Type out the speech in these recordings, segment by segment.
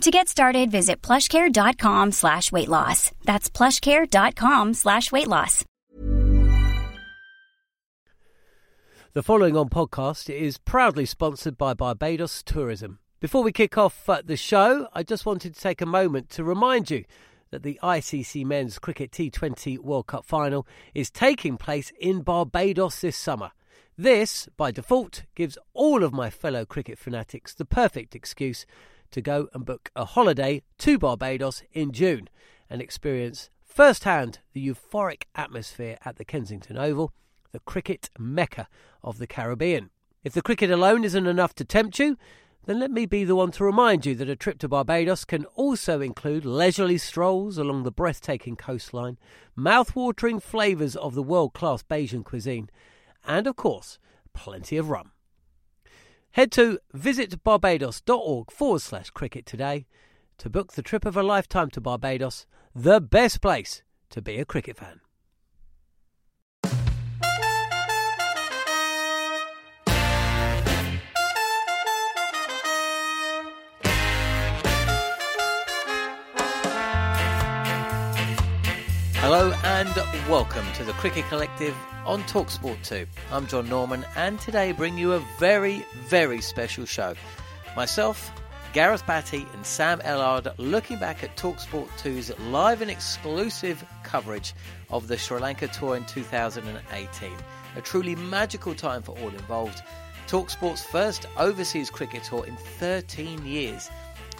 To get started, visit plushcare.com slash weight loss. That's plushcare.com slash weight loss. The following on podcast is proudly sponsored by Barbados Tourism. Before we kick off uh, the show, I just wanted to take a moment to remind you that the ICC Men's Cricket T20 World Cup final is taking place in Barbados this summer. This, by default, gives all of my fellow cricket fanatics the perfect excuse to go and book a holiday to Barbados in June and experience firsthand the euphoric atmosphere at the Kensington Oval, the cricket mecca of the Caribbean. If the cricket alone isn't enough to tempt you, then let me be the one to remind you that a trip to Barbados can also include leisurely strolls along the breathtaking coastline, mouth-watering flavours of the world-class Bajan cuisine, and of course, plenty of rum. Head to visitbarbados.org forward slash cricket today to book the trip of a lifetime to Barbados, the best place to be a cricket fan. Hello and welcome to the Cricket Collective on Talksport 2. I'm John Norman and today bring you a very, very special show. Myself, Gareth Batty and Sam Ellard looking back at Talksport 2's live and exclusive coverage of the Sri Lanka Tour in 2018. A truly magical time for all involved. Talksport's first overseas cricket tour in 13 years.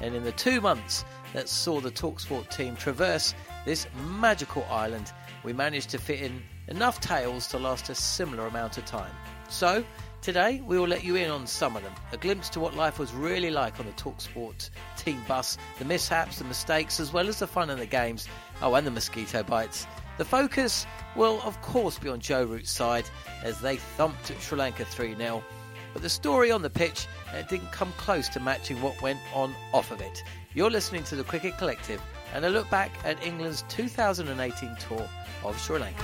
And in the two months that saw the Talksport team traverse this magical island, we managed to fit in enough tales to last a similar amount of time. So, today we will let you in on some of them, a glimpse to what life was really like on the Talksport team bus, the mishaps, the mistakes, as well as the fun and the games, oh, and the mosquito bites. The focus will, of course, be on Joe Root's side as they thumped Sri Lanka 3 0. But the story on the pitch didn't come close to matching what went on off of it. You're listening to the Cricket Collective and a look back at England's 2018 tour of Sri Lanka.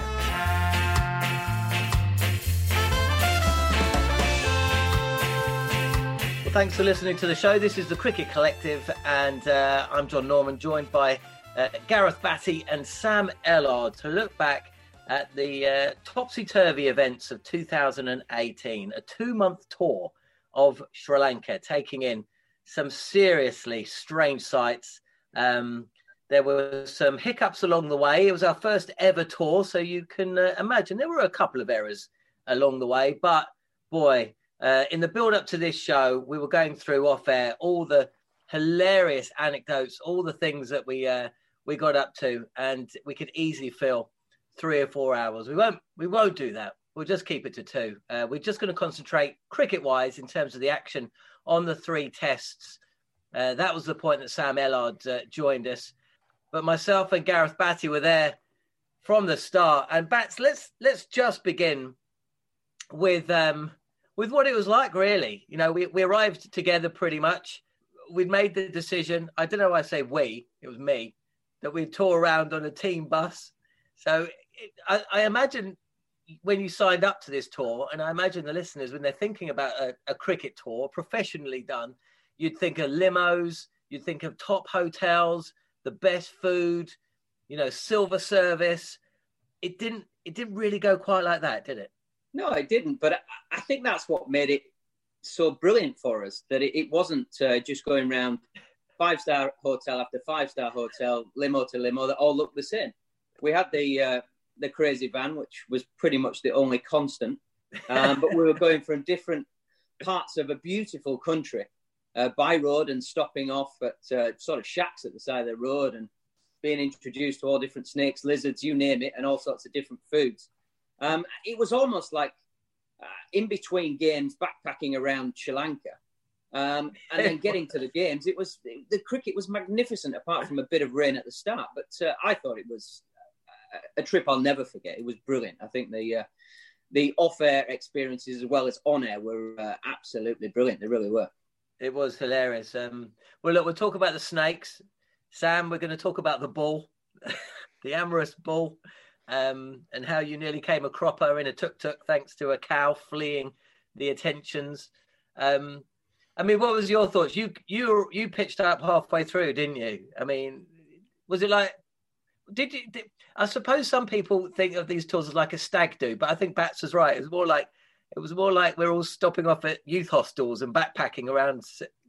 Well, thanks for listening to the show. This is the Cricket Collective, and uh, I'm John Norman, joined by uh, Gareth Batty and Sam Ellard to look back at the uh, topsy turvy events of 2018, a two month tour of Sri Lanka, taking in some seriously strange sights. Um, there were some hiccups along the way. It was our first ever tour, so you can uh, imagine there were a couple of errors along the way. But boy, uh, in the build up to this show, we were going through off air all the hilarious anecdotes, all the things that we uh, we got up to, and we could easily fill three or four hours. We won't we won't do that. We'll just keep it to two. Uh, we're just going to concentrate cricket wise in terms of the action on the three tests. Uh, that was the point that Sam Ellard uh, joined us but myself and Gareth Batty were there from the start. And Bats, let's let's just begin with um with what it was like. Really, you know, we we arrived together pretty much. We'd made the decision. I don't know why I say we. It was me that we tour around on a team bus. So it, I, I, imagine when you signed up to this tour, and I imagine the listeners when they're thinking about a, a cricket tour professionally done, you'd think of limos, you'd think of top hotels, the best food, you know, silver service. It didn't. It didn't really go quite like that, did it? No, it didn't. But I think that's what made it so brilliant for us. That it, it wasn't uh, just going around five star hotel after five star hotel, limo to limo, that all looked the same. We had the uh, the crazy van, which was pretty much the only constant, um, but we were going from different parts of a beautiful country uh, by road and stopping off at uh, sort of shacks at the side of the road and being introduced to all different snakes, lizards, you name it, and all sorts of different foods. Um, it was almost like uh, in between games, backpacking around Sri Lanka. Um, and then getting to the games, it was the cricket was magnificent, apart from a bit of rain at the start. But uh, I thought it was a trip I'll never forget. It was brilliant. I think the uh, the off-air experiences as well as on-air were uh, absolutely brilliant. They really were. It was hilarious. Um, well, look, we'll talk about the snakes. Sam, we're going to talk about the bull, the amorous bull, um, and how you nearly came a cropper in a tuk-tuk thanks to a cow fleeing the attentions. Um, I mean, what was your thoughts? You you you pitched up halfway through, didn't you? I mean, was it like? Did you? Did, I suppose some people think of these tours as like a stag do, but I think Bats was right. It was more like it was more like we're all stopping off at youth hostels and backpacking around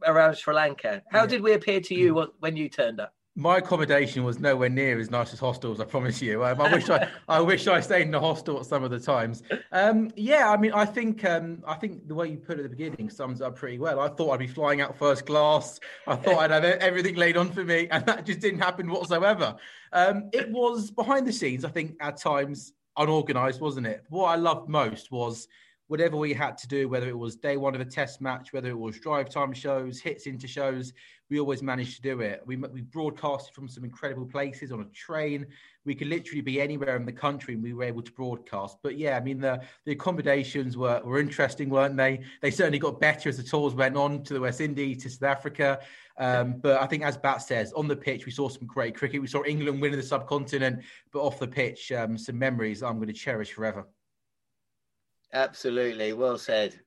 around Sri Lanka. How yeah. did we appear to you when you turned up? my accommodation was nowhere near as nice as hostels. I promise you. Um, I wish I, I wish I stayed in the hostel at some of the times. Um, yeah, I mean, I think, um, I think the way you put it at the beginning sums up pretty well. I thought I'd be flying out first class. I thought I'd have everything laid on for me, and that just didn't happen whatsoever. Um, it was behind the scenes. I think at times unorganized, wasn't it? What I loved most was whatever we had to do, whether it was day one of a test match, whether it was drive time shows, hits into shows, we always managed to do it. We, we broadcasted from some incredible places on a train. We could literally be anywhere in the country and we were able to broadcast. But yeah, I mean, the, the accommodations were, were interesting, weren't they? They certainly got better as the tours went on to the West Indies, to South Africa. Um, but I think, as Bat says, on the pitch, we saw some great cricket. We saw England winning the subcontinent, but off the pitch, um, some memories I'm going to cherish forever. Absolutely. Well said.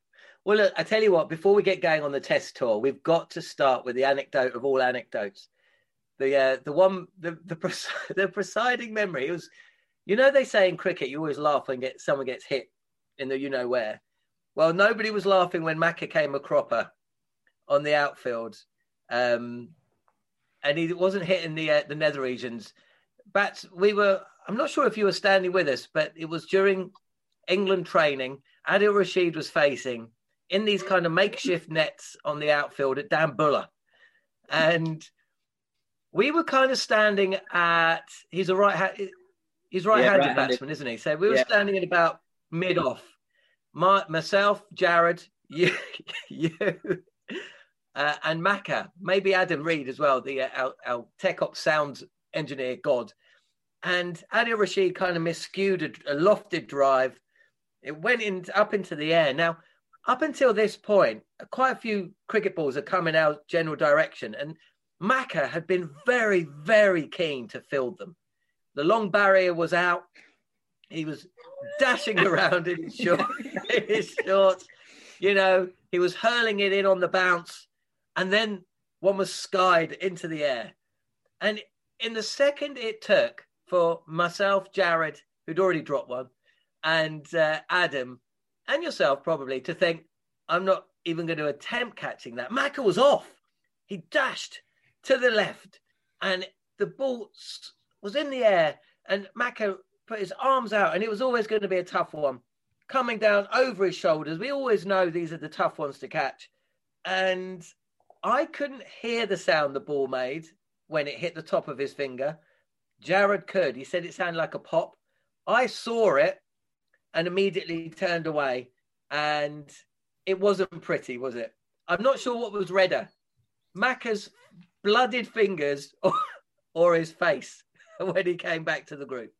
Well, look, I tell you what, before we get going on the test tour, we've got to start with the anecdote of all anecdotes. The uh, the one the the, pres- the presiding memory it was, you know, they say in cricket you always laugh when get someone gets hit in the you know where. Well, nobody was laughing when Macca came a cropper on the outfield, um, and he wasn't hitting the uh, the nether regions. But we were. I'm not sure if you were standing with us, but it was during England training, Adil Rashid was facing in these kind of makeshift nets on the outfield at Dan Dambulla. And we were kind of standing at, he's a right, hand he's right-handed, yeah, batsman, isn't he? So we were yeah. standing at about mid-off. My, myself, Jared, you, you uh, and Macca, maybe Adam Reed as well, the uh, our, our tech ops sound engineer god. And Adil Rashid kind of miscued a, a lofted drive it went in up into the air. Now, up until this point, quite a few cricket balls are coming out general direction, and Macca had been very, very keen to field them. The long barrier was out. He was dashing around in his, short, in his shorts. You know, he was hurling it in on the bounce, and then one was skied into the air. And in the second it took for myself, Jared, who'd already dropped one, and uh, Adam and yourself probably to think, I'm not even going to attempt catching that. Macca was off. He dashed to the left and the ball was in the air and Macca put his arms out and it was always going to be a tough one. Coming down over his shoulders. We always know these are the tough ones to catch. And I couldn't hear the sound the ball made when it hit the top of his finger. Jared could. He said it sounded like a pop. I saw it and immediately turned away. And it wasn't pretty, was it? I'm not sure what was redder Macca's blooded fingers or, or his face when he came back to the group.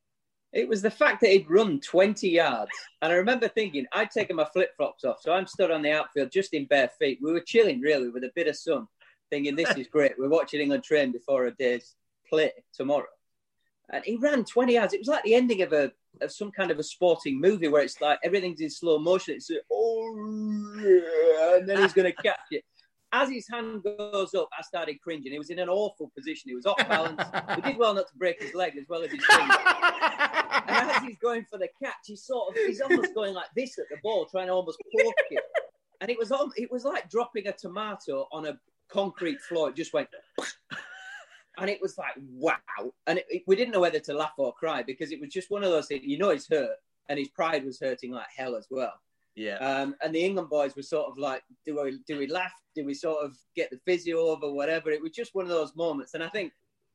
It was the fact that he'd run 20 yards. And I remember thinking, I'd taken my flip flops off. So I'm stood on the outfield just in bare feet. We were chilling, really, with a bit of sun, thinking, this is great. We're watching England train before a day's play tomorrow. And he ran 20 yards. It was like the ending of a of some kind of a sporting movie where it's like everything's in slow motion. It's oh, yeah, and then he's going to catch it. As his hand goes up, I started cringing. He was in an awful position. He was off balance. he did well not to break his leg as well as his finger. and as he's going for the catch, he's sort of he's almost going like this at the ball, trying to almost poke it. And it was um, it was like dropping a tomato on a concrete floor. It just went and it was like wow. And it, it, we didn't know whether to laugh or cry because it was just one of those things you know he's hurt and his pride was hurting like hell as well. Yeah. Um, and the england boys were sort of like do we do we laugh? Do we sort of get the physio over whatever? It was just one of those moments. And i think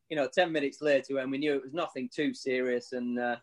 you know 10 minutes later when we knew it was nothing too serious and uh,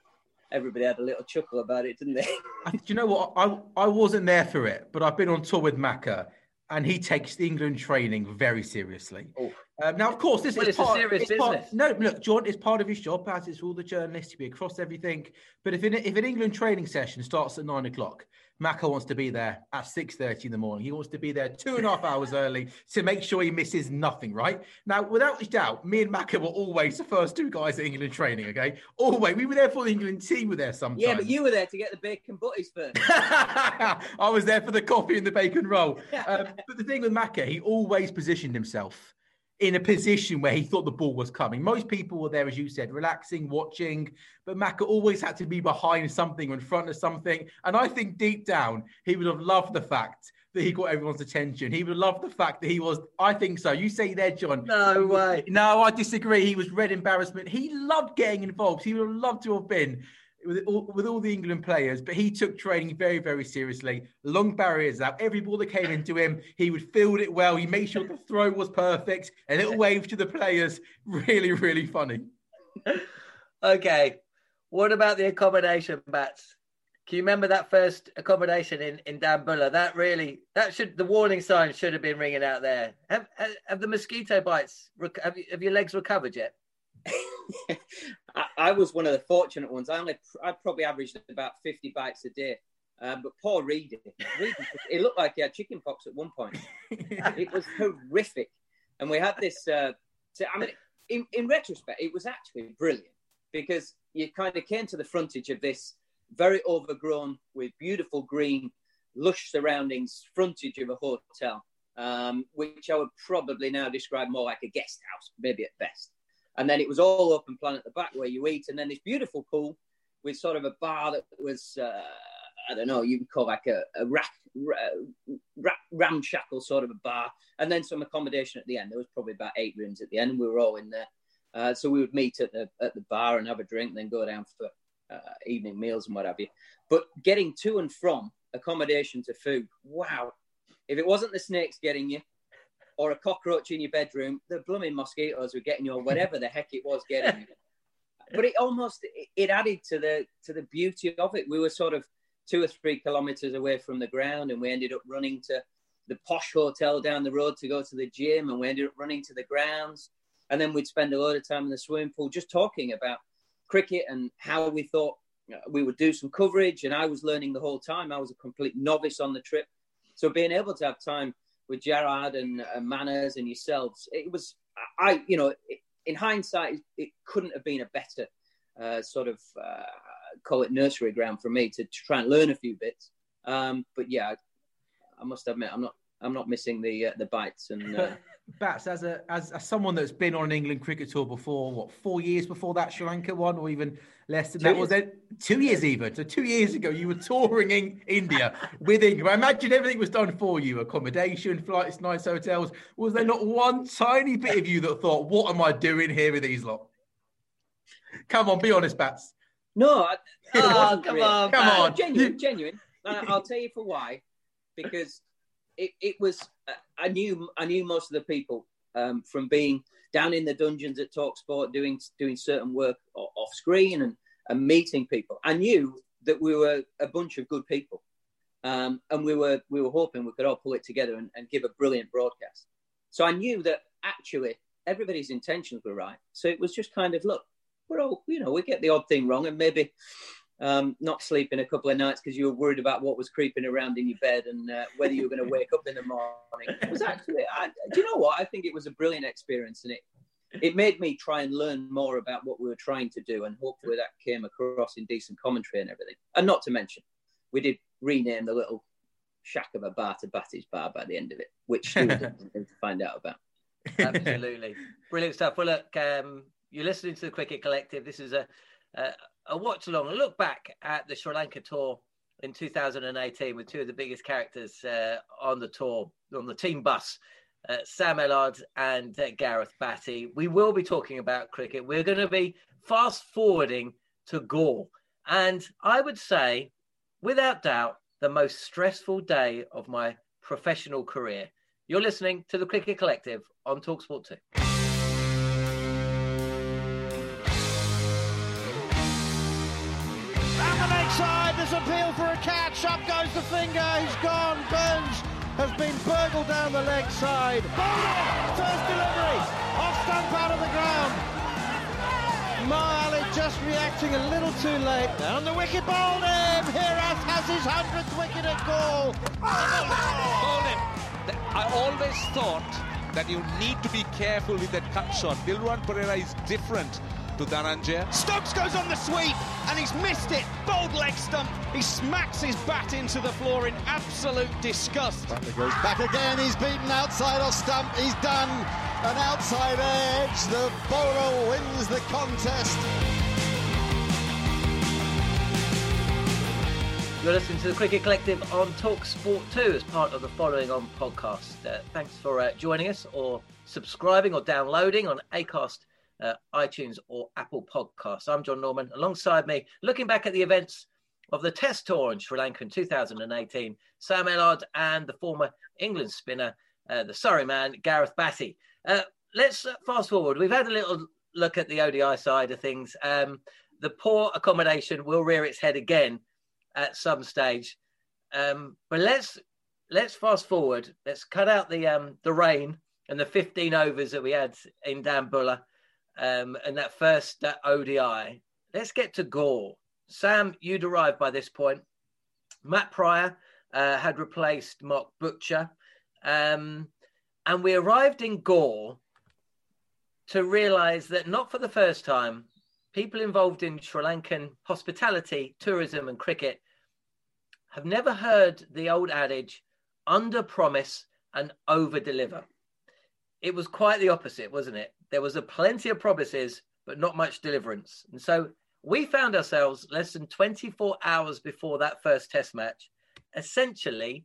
everybody had a little chuckle about it didn't they? Do you know what? I i wasn't there for it but i've been on tour with macca and he takes the England training very seriously. Oh. Um, now, of course, this well, is part, serious business. Part, no, look, John, it's part of his job, as it's all the journalists to be across everything. But if, in, if an England training session starts at nine o'clock, Macca wants to be there at six thirty in the morning. He wants to be there two and a half hours early to make sure he misses nothing. Right now, without a doubt, me and Macca were always the first two guys at England training. Okay, always we were there for the England team. Were there sometimes? Yeah, but you were there to get the bacon butties first. I was there for the coffee and the bacon roll. Um, but the thing with Macca, he always positioned himself in a position where he thought the ball was coming. Most people were there, as you said, relaxing, watching, but Macca always had to be behind something, or in front of something. And I think deep down, he would have loved the fact that he got everyone's attention. He would love the fact that he was, I think so. You say there, John. No way. No, I disagree. He was red embarrassment. He loved getting involved. He would have loved to have been with all, with all the England players, but he took training very, very seriously. Long barriers out. Every ball that came into him, he would field it well. He made sure the throw was perfect. A little wave to the players. Really, really funny. okay. What about the accommodation, Bats? Can you remember that first accommodation in, in Dambulla? That really, that should, the warning sign should have been ringing out there. Have, have, have the mosquito bites, have, you, have your legs recovered yet? I, I, was one of the fortunate ones. I only, I probably averaged about 50 bites a day. Um, but poor Reedy, Reedy, it looked like he had chicken pox at one point. it was horrific. And we had this, uh, so, I mean, in, in retrospect, it was actually brilliant because you kind of came to the frontage of this very overgrown with beautiful green, lush surroundings frontage of a hotel, um, which I would probably now describe more like a guest house, maybe at best. And then it was all open plan at the back where you eat, and then this beautiful pool with sort of a bar that was, uh, I don't know, you would call like a, a rack, ra, ramshackle sort of a bar, and then some accommodation at the end. There was probably about eight rooms at the end, and we were all in there. Uh, so we would meet at the at the bar and have a drink, then go down for uh, evening meals and what have you. But getting to and from accommodation to food, wow! If it wasn't the snakes getting you, or a cockroach in your bedroom, the blooming mosquitoes were getting you, or whatever the heck it was getting you. But it almost it added to the to the beauty of it. We were sort of two or three kilometers away from the ground, and we ended up running to the posh hotel down the road to go to the gym, and we ended up running to the grounds. And then we'd spend a lot of time in the swimming pool just talking about cricket and how we thought uh, we would do some coverage. And I was learning the whole time. I was a complete novice on the trip. So being able to have time with Gerard and uh, Manners and yourselves, it was, I, you know, in hindsight, it couldn't have been a better uh, sort of, uh, call it nursery ground for me to, to, try and learn a few bits. Um, but yeah, I, I, must admit, I'm not, I'm not missing the, uh, the bites and, uh, Bats, as a as, as someone that's been on an England cricket tour before, what four years before that Sri Lanka one, or even less than two that years. was it two years even. So two years ago, you were touring in India with England. I imagine everything was done for you: accommodation, flights, nice hotels. Was there not one tiny bit of you that thought, "What am I doing here with these lot"? Come on, be honest, Bats. No, I, oh, come on, come on, genuine, genuine. I'll tell you for why, because it, it was uh, I knew I knew most of the people um, from being down in the dungeons at Talksport, doing doing certain work off screen and, and meeting people. I knew that we were a bunch of good people, um, and we were we were hoping we could all pull it together and, and give a brilliant broadcast. So I knew that actually everybody's intentions were right. So it was just kind of look, we're all you know we get the odd thing wrong, and maybe um, not sleeping a couple of nights because you were worried about what was creeping around in your bed and uh, whether you were going to wake up in the morning. It was actually, I, do you know what? I think it was a brilliant experience, and it it made me try and learn more about what we were trying to do, and hopefully that came across in decent commentary and everything. And not to mention, we did rename the little shack of a bar to Batty's Bar by the end of it, which Stu didn't to find out about. Absolutely, brilliant stuff. Well, look, um, you're listening to the Cricket Collective. This is a uh, a watch along, a look back at the Sri Lanka tour in 2018 with two of the biggest characters uh, on the tour, on the team bus, uh, Sam Ellard and uh, Gareth Batty. We will be talking about cricket. We're going to be fast forwarding to Galle. And I would say, without doubt, the most stressful day of my professional career. You're listening to the Cricket Collective on Talksport 2. Appeal for a catch. Up goes the finger. He's gone. Burns has been burgled down the leg side. Bowden, first delivery, off stump out of the ground. Marley just reacting a little too late. Down the wicket, him. Herath has his 100th wicket at Galle. Bowled I always thought that you need to be careful with that cut shot. Dilruwan Perera is different to Dhananjaya. Stokes goes on the sweep and he's missed it. Bowled leg stump. He smacks his bat into the floor in absolute disgust. Buttler goes back again. He's beaten outside off stump. He's done an outside edge. The bowler wins the contest. You're listening to the Cricket Collective on Talk Sport 2 as part of the Following On podcast. Uh, thanks for uh, joining us or subscribing or downloading on Acast uh, iTunes or Apple Podcasts. I'm John Norman. Alongside me, looking back at the events of the Test Tour in Sri Lanka in 2018, Sam Ellard and the former England spinner, uh, the Surrey man, Gareth Batty. Uh, let's uh, fast forward. We've had a little look at the ODI side of things. Um, the poor accommodation will rear its head again at some stage. Um, but let's let's fast forward. Let's cut out the um, the rain and the 15 overs that we had in Dambulla um, and that first that ODI. Let's get to Galle. Sam, you'd arrived by this point. Matt Prior uh, had replaced Mark Butcher. Um, and we arrived in Galle to realize that not for the first time, people involved in Sri Lankan hospitality, tourism, and cricket have never heard the old adage under promise and over deliver. It was quite the opposite, wasn't it? There was a plenty of promises, but not much deliverance. And so we found ourselves less than 24 hours before that first test match, essentially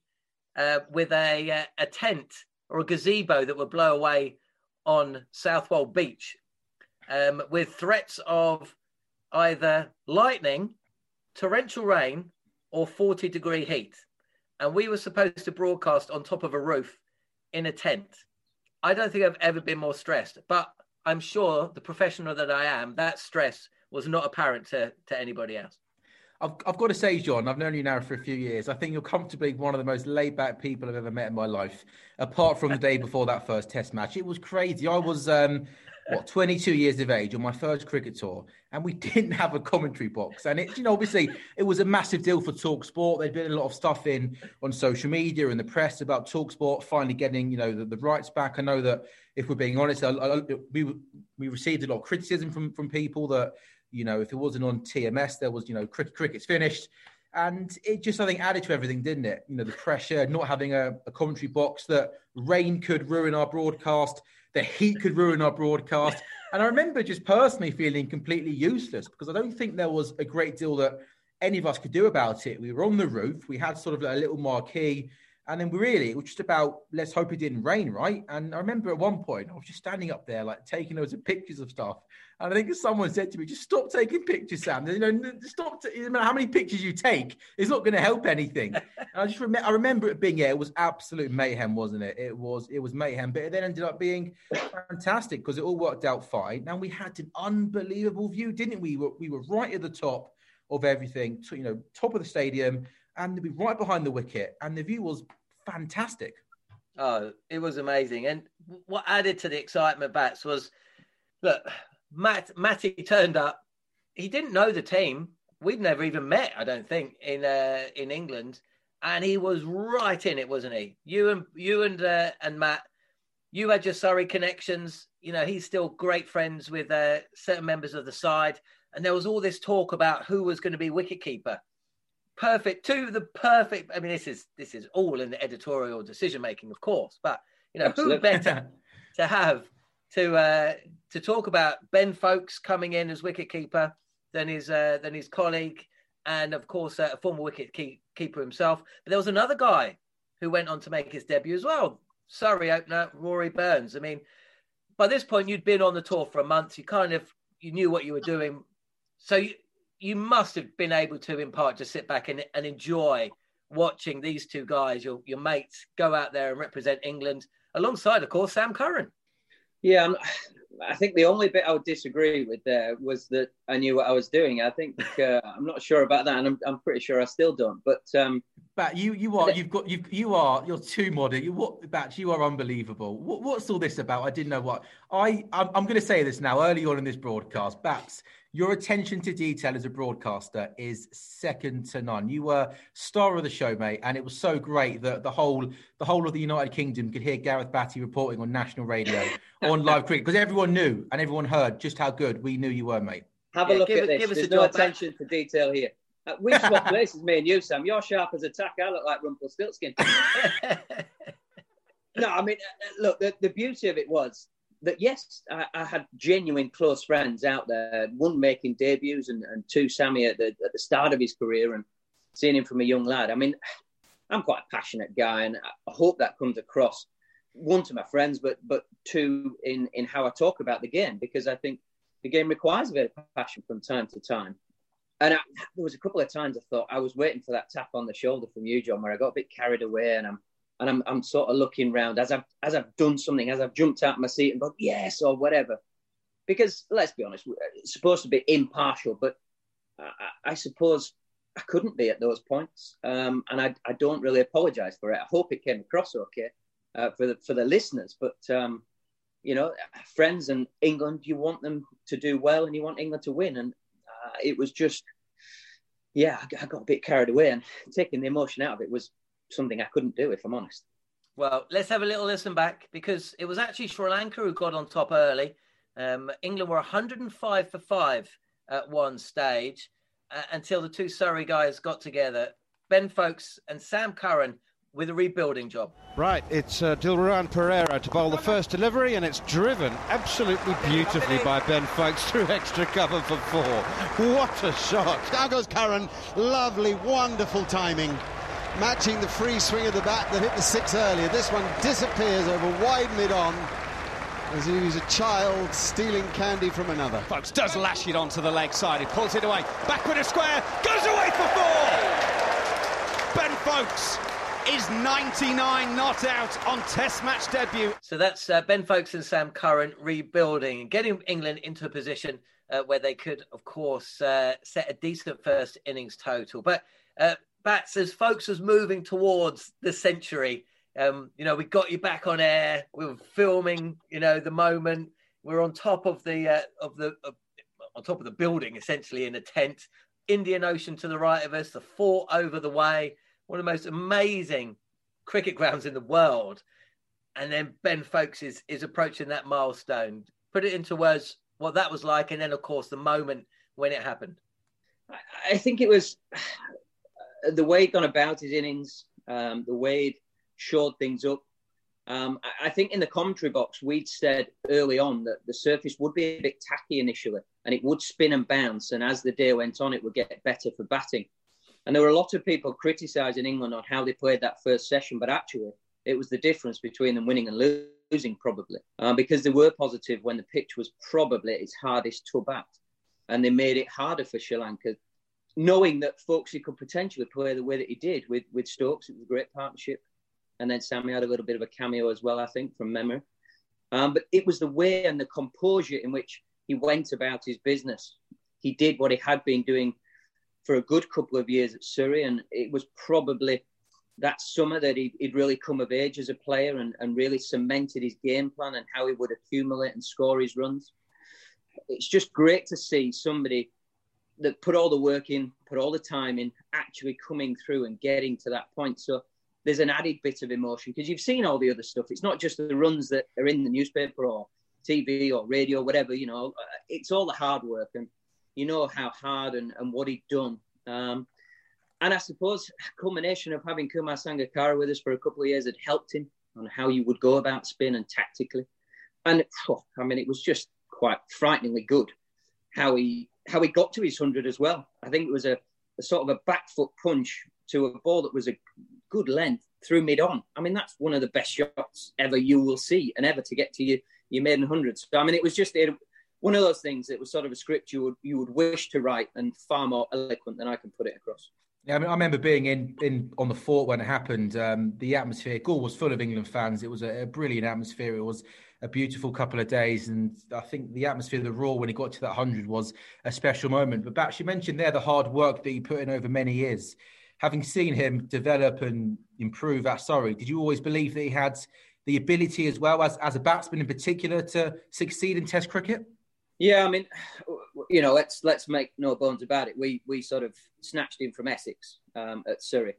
uh, with a, uh, a tent or a gazebo that would blow away on Southwold Beach um, with threats of either lightning, torrential rain, or 40 degree heat. And we were supposed to broadcast on top of a roof in a tent. I don't think I've ever been more stressed, but I'm sure the professional that I am, that stress was not apparent to, to anybody else. I've, I've got to say, John, I've known you now for a few years. I think you're comfortably one of the most laid back people I've ever met in my life, apart from the day before that first test match. It was crazy. I was, um, what, 22 years of age on my first cricket tour, and we didn't have a commentary box. And it, you know, obviously, it was a massive deal for Talk Sport. There'd been a lot of stuff in on social media and the press about Talk Sport finally getting, you know, the, the rights back. I know that if we're being honest, I, I, we we received a lot of criticism from from people that, you know, if it wasn't on TMS, there was, you know, cricket, cricket's finished. And it just, I think, added to everything, didn't it? You know, the pressure, not having a, a commentary box, that rain could ruin our broadcast the heat could ruin our broadcast. And I remember just personally feeling completely useless because I don't think there was a great deal that any of us could do about it. We were on the roof, we had sort of a little marquee, and then really, it was just about let's hope it didn't rain, right? And I remember at one point I was just standing up there, like taking loads of pictures of stuff. And I think someone said to me, just stop taking pictures, Sam. You know, stop. T- no matter how many pictures you take, it's not going to help anything. And I just remember, I remember it being, yeah, it was absolute mayhem, wasn't it? It was, it was mayhem. But it then ended up being fantastic because it all worked out fine. And we had an unbelievable view, didn't we? We were, we were right at the top of everything, to, you know, top of the stadium, and we right behind the wicket, and the view was fantastic. Oh, it was amazing. And what added to the excitement, Bats, was look, Matt Matty turned up. He didn't know the team. We'd never even met, I don't think, in uh, in England. And he was right in it, wasn't he? You and you and uh, and Matt, you had your Surrey connections. You know, he's still great friends with uh, certain members of the side. And there was all this talk about who was going to be wicketkeeper perfect to the perfect. I mean, this is this is all in the editorial decision making, of course, but you know, Absolutely. who better to have to uh, to talk about Ben Foakes coming in as wicketkeeper than his uh, than his colleague, and of course uh, a former wicket keeper himself. But there was another guy who went on to make his debut as well. Surrey opener Rory Burns. I mean, by this point you'd been on the tour for a month. You kind of you knew what you were doing, so you, you must have been able to, in part, just sit back and, and enjoy watching these two guys, your your mates, go out there and represent England alongside, of course, Sam Curran. Yeah, I'm, i think the only bit I would disagree with there was that I knew what I was doing. I think uh, I'm not sure about that, and I'm, I'm pretty sure I still don't. But um, Bat, you you are you've got you you are you're too modern. You what Bat, you are unbelievable. What, what's all this about? I didn't know what I I'm, I'm going to say this now early on in this broadcast. Bats, your attention to detail as a broadcaster is second to none. You were star of the show, mate, and it was so great that the whole the whole of the United Kingdom could hear Gareth Batty reporting on national radio on live cricket because everyone knew and everyone heard just how good we knew you were, mate. Have a look at this. There's no attention back. to detail here. Uh, we swap places, me and you, Sam. You're sharp as a tack. I look like Rumpelstiltskin. no, I mean, uh, uh, look, the, the beauty of it was that, yes, I, I, had genuine close friends out there, one making debuts and, and two Sammy at the, at the start of his career and seeing him from a young lad. I mean, I'm quite a passionate guy and I hope that comes across, one, to my friends, but, but two, in, in how I talk about the game, because I think the game requires a bit of passion from time to time. And I, there was a couple of times I thought I was waiting for that tap on the shoulder from you, John, where I got a bit carried away, and I'm and I'm, I'm sort of looking around as I've as I've done something, as I've jumped out of my seat and gone yes or whatever. Because let's be honest, it's supposed to be impartial, but I, I suppose I couldn't be at those points, um, and I, I don't really apologise for it. I hope it came across okay uh, for the for the listeners, but um, you know, friends and England, you want them to do well, and you want England to win, and uh, it was just, yeah, I got a bit carried away, and taking the emotion out of it was something I couldn't do, if I'm honest. Well, let's have a little listen back because it was actually Sri Lanka who got on top early. Um, England were 105 for five at one stage uh, until the two Surrey guys got together. Ben Foakes and Sam Curran with a rebuilding job. Right, it's uh, Dilruwan Perera to bowl the first delivery, and it's driven absolutely beautifully by Ben Foakes through extra cover for four. What a shot! Down goes Curran. Lovely, wonderful timing. Matching the free swing of the bat that hit the six earlier. This one disappears over wide mid on as he was a child stealing candy from another. Foakes does lash it onto the leg side. He pulls it away. Backward a square. Goes away for four. Ben Foakes is 99 not out on Test match debut. So that's uh, Ben Foakes and Sam Curran rebuilding and getting England into a position uh, where they could, of course, uh, set a decent first innings total. But uh, Bats, as Foakes was moving towards the century, um, you know, we got you back on air. We were filming, you know, the moment. We we're on top of the uh, of the on top of the building, essentially in a tent. Indian Ocean to the right of us, the fort over the way one of the most amazing cricket grounds in the world. And then Ben Foakes is, is approaching that milestone. Put it into words what that was like, and then, of course, the moment when it happened. I think it was the way he'd gone about his innings, um, the way he'd shored things up. Um, I think in the commentary box, we'd said early on that the surface would be a bit tacky initially and it would spin and bounce. And as the day went on, it would get better for batting. And there were a lot of people criticising England on how they played that first session, but actually, it was the difference between them winning and losing, probably, um, because they were positive when the pitch was probably its hardest to bat. And they made it harder for Sri Lanka, knowing that Foakesy could potentially play the way that he did with, with Stokes. It was a great partnership. And then Sammy had a little bit of a cameo as well, I think, from memory. Um, but it was the way and the composure in which he went about his business. He did what he had been doing for a good couple of years at Surrey, and it was probably that summer that he'd, he'd really come of age as a player and, and really cemented his game plan and how he would accumulate and score his runs. It's just great to see somebody that put all the work in, put all the time in, actually coming through and getting to that point. So there's an added bit of emotion because you've seen all the other stuff. It's not just the runs that are in the newspaper or TV or radio, whatever, you know, it's all the hard work. And you know how hard and, and what he'd done. Um, and I suppose culmination of having Kumar Sangakkara with us for a couple of years had helped him on how you would go about spin and tactically. And oh, I mean, it was just quite frighteningly good how he how he got to his hundred as well. I think it was a, a sort of a back foot punch to a ball that was a good length through mid on. I mean, that's one of the best shots ever you will see and ever to get to your, your maiden hundreds. So, I mean, it was just it, one of those things that was sort of a script you would you would wish to write and far more eloquent than I can put it across. Yeah, I mean, I remember being in, in on the fort when it happened. Um, the atmosphere, Galle was full of England fans. It was a, a, brilliant atmosphere. It was a beautiful couple of days, and I think the atmosphere, of the Roar when he got to that hundred was a special moment. But Bats, you mentioned there the hard work that he put in over many years. having seen him develop and improve at Surrey, did you always believe that he had the ability as well as as a batsman in particular to succeed in Test cricket? Yeah, I mean, you know, let's let's make no bones about it. We we sort of snatched him from Essex um, at Surrey,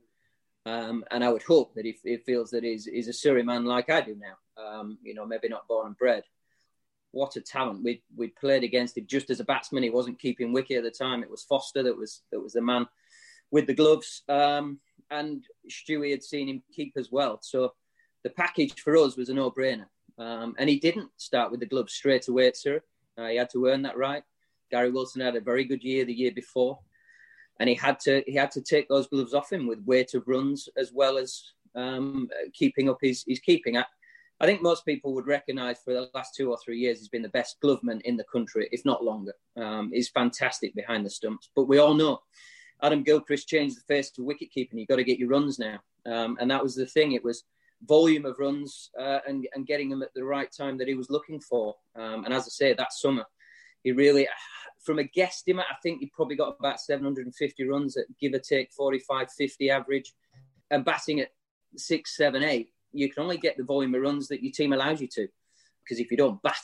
um, and I would hope that if he feels that he's, he's a Surrey man like I do now, um, you know, maybe not born and bred. What a talent! We we played against him just as a batsman. He wasn't keeping wicket at the time. It was Foster that was that was the man with the gloves, um, and Stewie had seen him keep as well. So the package for us was a no-brainer. Um, and he didn't start with the gloves straight away at Surrey. Uh, he had to earn that right. Gary Wilson had a very good year the year before, and he had to he had to take those gloves off him with weight of runs as well as um, keeping up his his keeping. I, I think most people would recognise for the last two or three years he's been the best gloveman in the country, if not longer. Um, he's fantastic behind the stumps, but we all know Adam Gilchrist changed the face to wicket keeping. You've got to get your runs now, um, and that was the thing. It was volume of runs uh, and, and getting them at the right time that he was looking for. Um, and as I say, that summer, he really, from a guesstimate, I think he probably got about 750 runs at give or take 45, 50 average. And batting at six, seven, eight, you can only get the volume of runs that your team allows you to. Because if you don't bat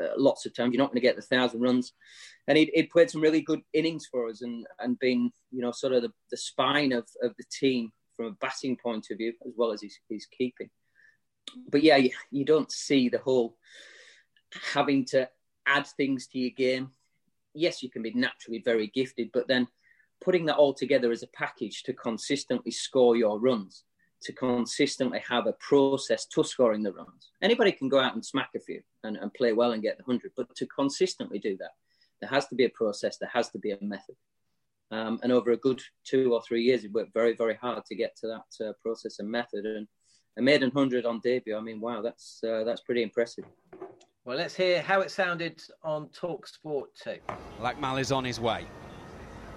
uh, lots of times, you're not going to get the thousand runs. And he'd, he'd, played some really good innings for us and, and been, you know, sort of the, the spine of, of the team from a batting point of view as well as his, his keeping. But yeah, you, you don't see the whole having to add things to your game. Yes, you can be naturally very gifted, but then putting that all together as a package to consistently score your runs, to consistently have a process to scoring the runs. Anybody can go out and smack a few and, and play well and get the 100, but to consistently do that, there has to be a process, there has to be a method. Um, and over a good two or three years, he worked very, very hard to get to that uh, process and method. And a maiden hundred on debut. I mean, wow, that's uh, that's pretty impressive. Well, let's hear how it sounded on Talk Sport too. Mal is on his way.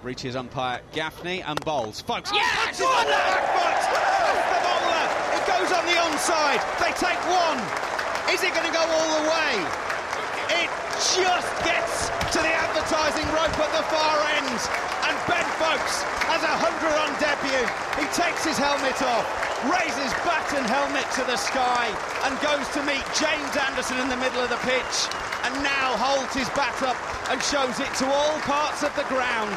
Reaches umpire Gaffney and bowls. Foakes, yes! Oh, on the back foot! Goes on the onside. They take one. Is it going to go all the way? It just gets to the advertising rope at the far end. And Ben Foakes has a hundred on debut. He takes his helmet off, raises bat and helmet to the sky, and goes to meet James Anderson in the middle of the pitch. And now holds his bat up and shows it to all parts of the ground.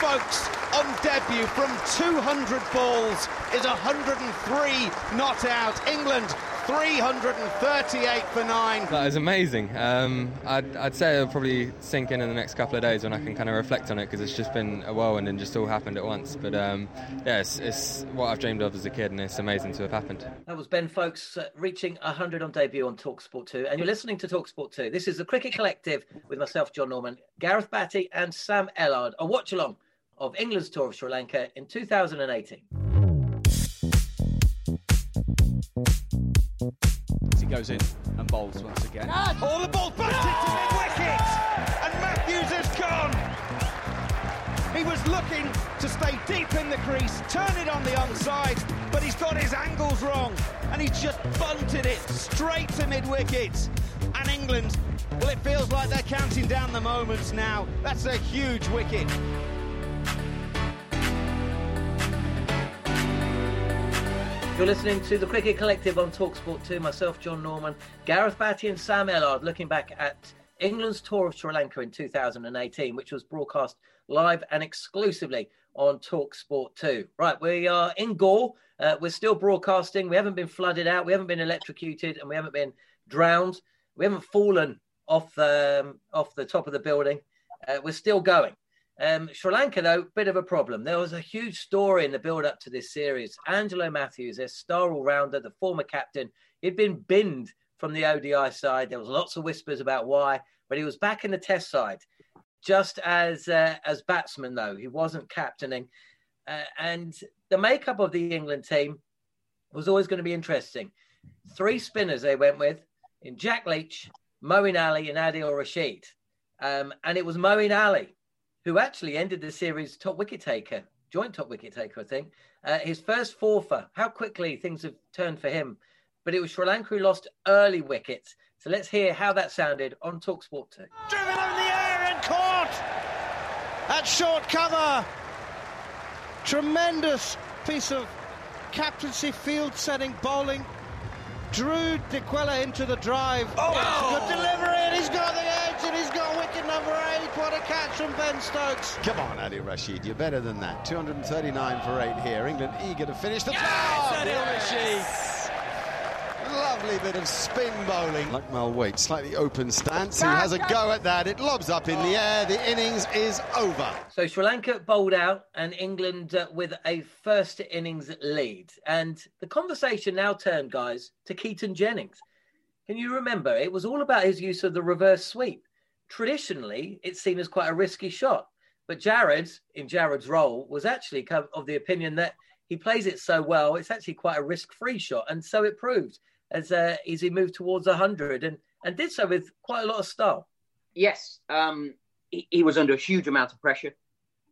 Foakes on debut from 200 balls is 103 not out. England 338 for nine. That is amazing. Um, I'd, I'd, say it'll probably sink in in the next couple of days when I can kind of reflect on it because it's just been a whirlwind and just all happened at once. But um, yeah, it's, it's, what I've dreamed of as a kid and it's amazing to have happened. That was Ben Foakes uh, reaching 100 on debut on Talksport 2. And you're listening to Talksport 2. This is the Cricket Collective with myself, John Norman, Gareth Batty, and Sam Ellard, a watch along of England's tour of Sri Lanka in 2018. He goes in and bowls once again. Oh, the ball batted to ah! mid wicket, and Mathews has gone. He was looking to stay deep in the crease, turn it on the onside, but he's got his angles wrong, and he's just bunted it straight to mid wicket. And England, well, it feels like they're counting down the moments now. That's a huge wicket. You're listening to the Cricket Collective on Talksport 2. Myself, John Norman, Gareth Batty, and Sam Ellard looking back at England's tour of Sri Lanka in 2018, which was broadcast live and exclusively on Talksport 2. Right, we are in Galle. Uh, we're still broadcasting. We haven't been flooded out. We haven't been electrocuted, and we haven't been drowned. We haven't fallen off the um, off the top of the building. Uh, we're still going. Um, Sri Lanka, though, bit of a problem. There was a huge story in the build up to this series. Angelo Mathews, their star all rounder, the former captain, he'd been binned from the ODI side. There was lots of whispers about why, but he was back in the Test side, just as uh, as batsman though he wasn't captaining. Uh, and the makeup of the England team was always going to be interesting. Three spinners they went with in Jack Leach, Moeen Ali, and Adil Rashid. Um, and it was Moeen Ali who actually ended the series top wicket taker, joint top wicket taker, I think. Uh, his first fourfer. How quickly things have turned for him. But it was Sri Lanka who lost early wickets. So let's hear how that sounded on Talksport 2. Driven on the air and caught at short cover. Tremendous piece of captaincy field setting bowling. Drew D'Aqui into the drive. Oh, good delivery, and he's got the edge, and he's got wicket number eight. What a catch from Ben Stokes. Come on, Ali Rashid, you're better than that. 239 for eight here. England eager to finish the yes, job. Adil Rashid lovely bit of spin bowling. Lakmal Wait, slightly open stance. He has a go at that. It lobs up in the air. The innings is over. So Sri Lanka bowled out and England uh, with a first innings lead. And the conversation now turned, guys, to Keaton Jennings. Can you remember? It was all about his use of the reverse sweep. Traditionally, it seemed as quite a risky shot. But Jared, in Jared's role, was actually of the opinion that he plays it so well, it's actually quite a risk free shot. And so it proved as uh, as he moved towards 100 and, and did so with quite a lot of style. Yes, um, he, he, was under a huge amount of pressure.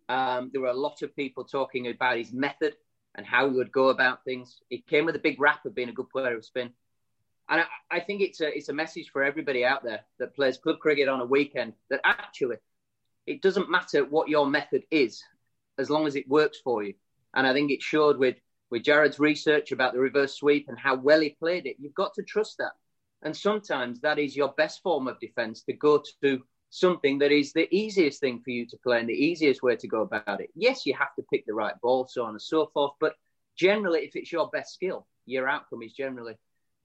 Um, there were a lot of people talking about his method and how he would go about things. He came with a big rap of being a good player of spin. And I, I think it's a, it's a message for everybody out there that plays club cricket on a weekend that actually it doesn't matter what your method is as long as it works for you. And I think it showed with with Jarrod's research about the reverse sweep and how well he played it, you've got to trust that. And sometimes that is your best form of defence to go to something that is the easiest thing for you to play and the easiest way to go about it. Yes, you have to pick the right ball, so on and so forth. But generally, if it's your best skill, your outcome is generally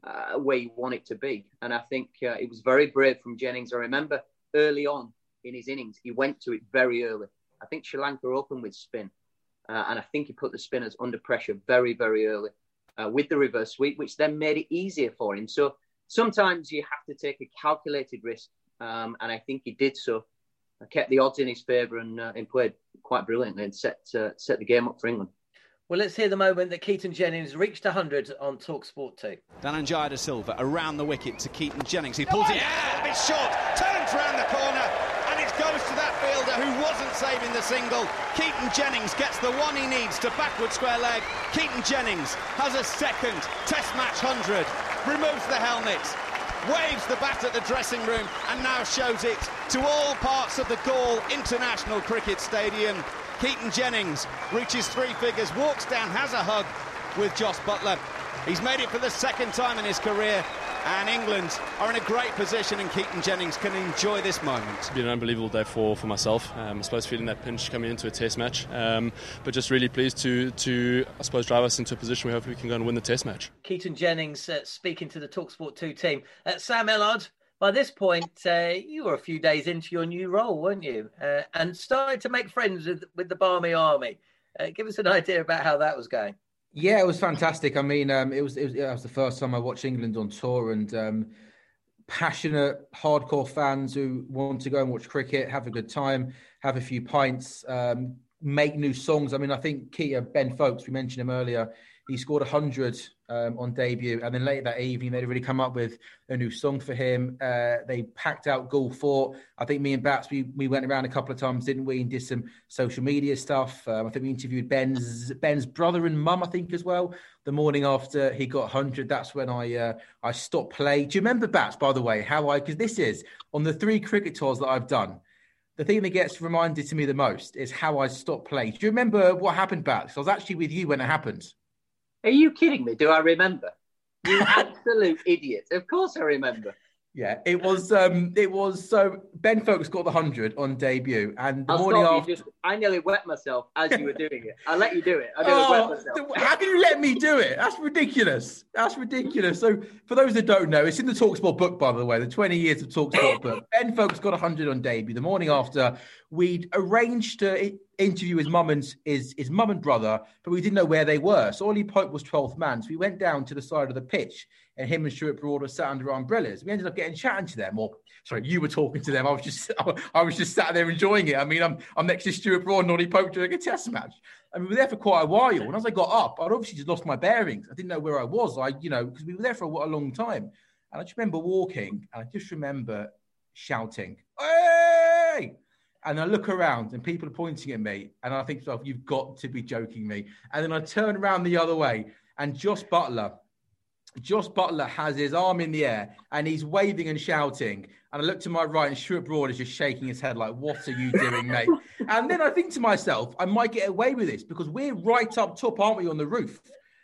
uh, where you want it to be. And I think uh, it was very brave from Jennings. I remember early on in his innings, he went to it very early. I think Sri Lanka opened with spin. Uh, and I think he put the spinners under pressure very, very early uh, with the reverse sweep, which then made it easier for him. So sometimes you have to take a calculated risk. Um, and I think he did so. I kept the odds in his favour and, uh, and played quite brilliantly and set, uh, set the game up for England. Well, let's hear the moment that Keaton Jennings reached 100 on Talksport 2. Dhananjaya De Silva around the wicket to Keaton Jennings. He pulls it yeah, a bit short, turns round the corner, and it goes to that fielder who wasn't saving the single. Keaton Jennings gets the one he needs to backward square leg. Keaton Jennings has a second Test match 100, removes the helmet, waves the bat at the dressing room, and now shows it to all parts of the Galle International Cricket Stadium. Keaton Jennings reaches three figures, walks down, has a hug with Jos Buttler. He's made it for the second time in his career, and England are in a great position and Keaton Jennings can enjoy this moment. It's been an unbelievable day for, for myself. Um, I suppose feeling that pinch coming into a test match, um, but just really pleased to, to, I suppose, drive us into a position where hopefully we can go and win the test match. Keaton Jennings uh, speaking to the Talksport 2 team. Uh, Sam Ellard, by this point, uh, you were a few days into your new role, weren't you? Uh, and started to make friends with, with the Barmy Army. Uh, give us an idea about how that was going. Yeah, it was fantastic. I mean, um, it was it was it was the first time I watched England on tour, and um, passionate, hardcore fans who want to go and watch cricket, have a good time, have a few pints, um, make new songs. I mean, I think Kia Ben Foakes, we mentioned him earlier. He scored 100 um, on debut, and then later that evening they'd really come up with a new song for him. Uh, they packed out Galle Fort. I think me and Bats we, we went around a couple of times, didn't we, and did some social media stuff. Um, I think we interviewed Ben's Ben's brother and mum, I think as well. The morning after he got 100, that's when I uh, I stopped play. Do you remember Bats, by the way? How I because this is on the three cricket tours that I've done the thing that gets reminded to me the most is how I stopped playing. Do you remember what happened, Bats? I was actually with you when it happened. Are you kidding me? Do I remember? You absolute idiot. Of course I remember. Yeah, it was. Um, it was. So Ben Foakes got the hundred on debut, and the I'll morning after, just, I nearly wet myself as you were doing it. I let you do it. I nearly oh, wet myself. How can you let me do it? That's ridiculous. That's ridiculous. So, for those that don't know, it's in the Talksport book, by the way, the twenty years of Talksport book. Ben Foakes got hundred on debut. The morning after, we'd arranged to interview his mum and his, his mum and brother, but we didn't know where they were. So Ollie Pope was 12th man. So we went down to the side of the pitch and him and Stuart Broad sat under umbrellas. We ended up getting chatting to them, or sorry, you were talking to them. I was just I was just sat there enjoying it. I mean, I'm I'm next to Stuart Broad Ollie Pope during a test match. I mean, we were there for quite a while. And as I got up, I'd obviously just lost my bearings. I didn't know where I was. I, you know, because we were there for a, a long time. And I just remember walking and I just remember shouting, Hey! And I look around and people are pointing at me. And I think to myself, you've got to be joking me. And then I turn around the other way and Josh Butler, Jos Buttler has his arm in the air and he's waving and shouting. And I look to my right, and Stuart Broad is just shaking his head like, "What are you doing, mate?" and then I think to myself, I might get away with this because we're right up top, aren't we, on the roof?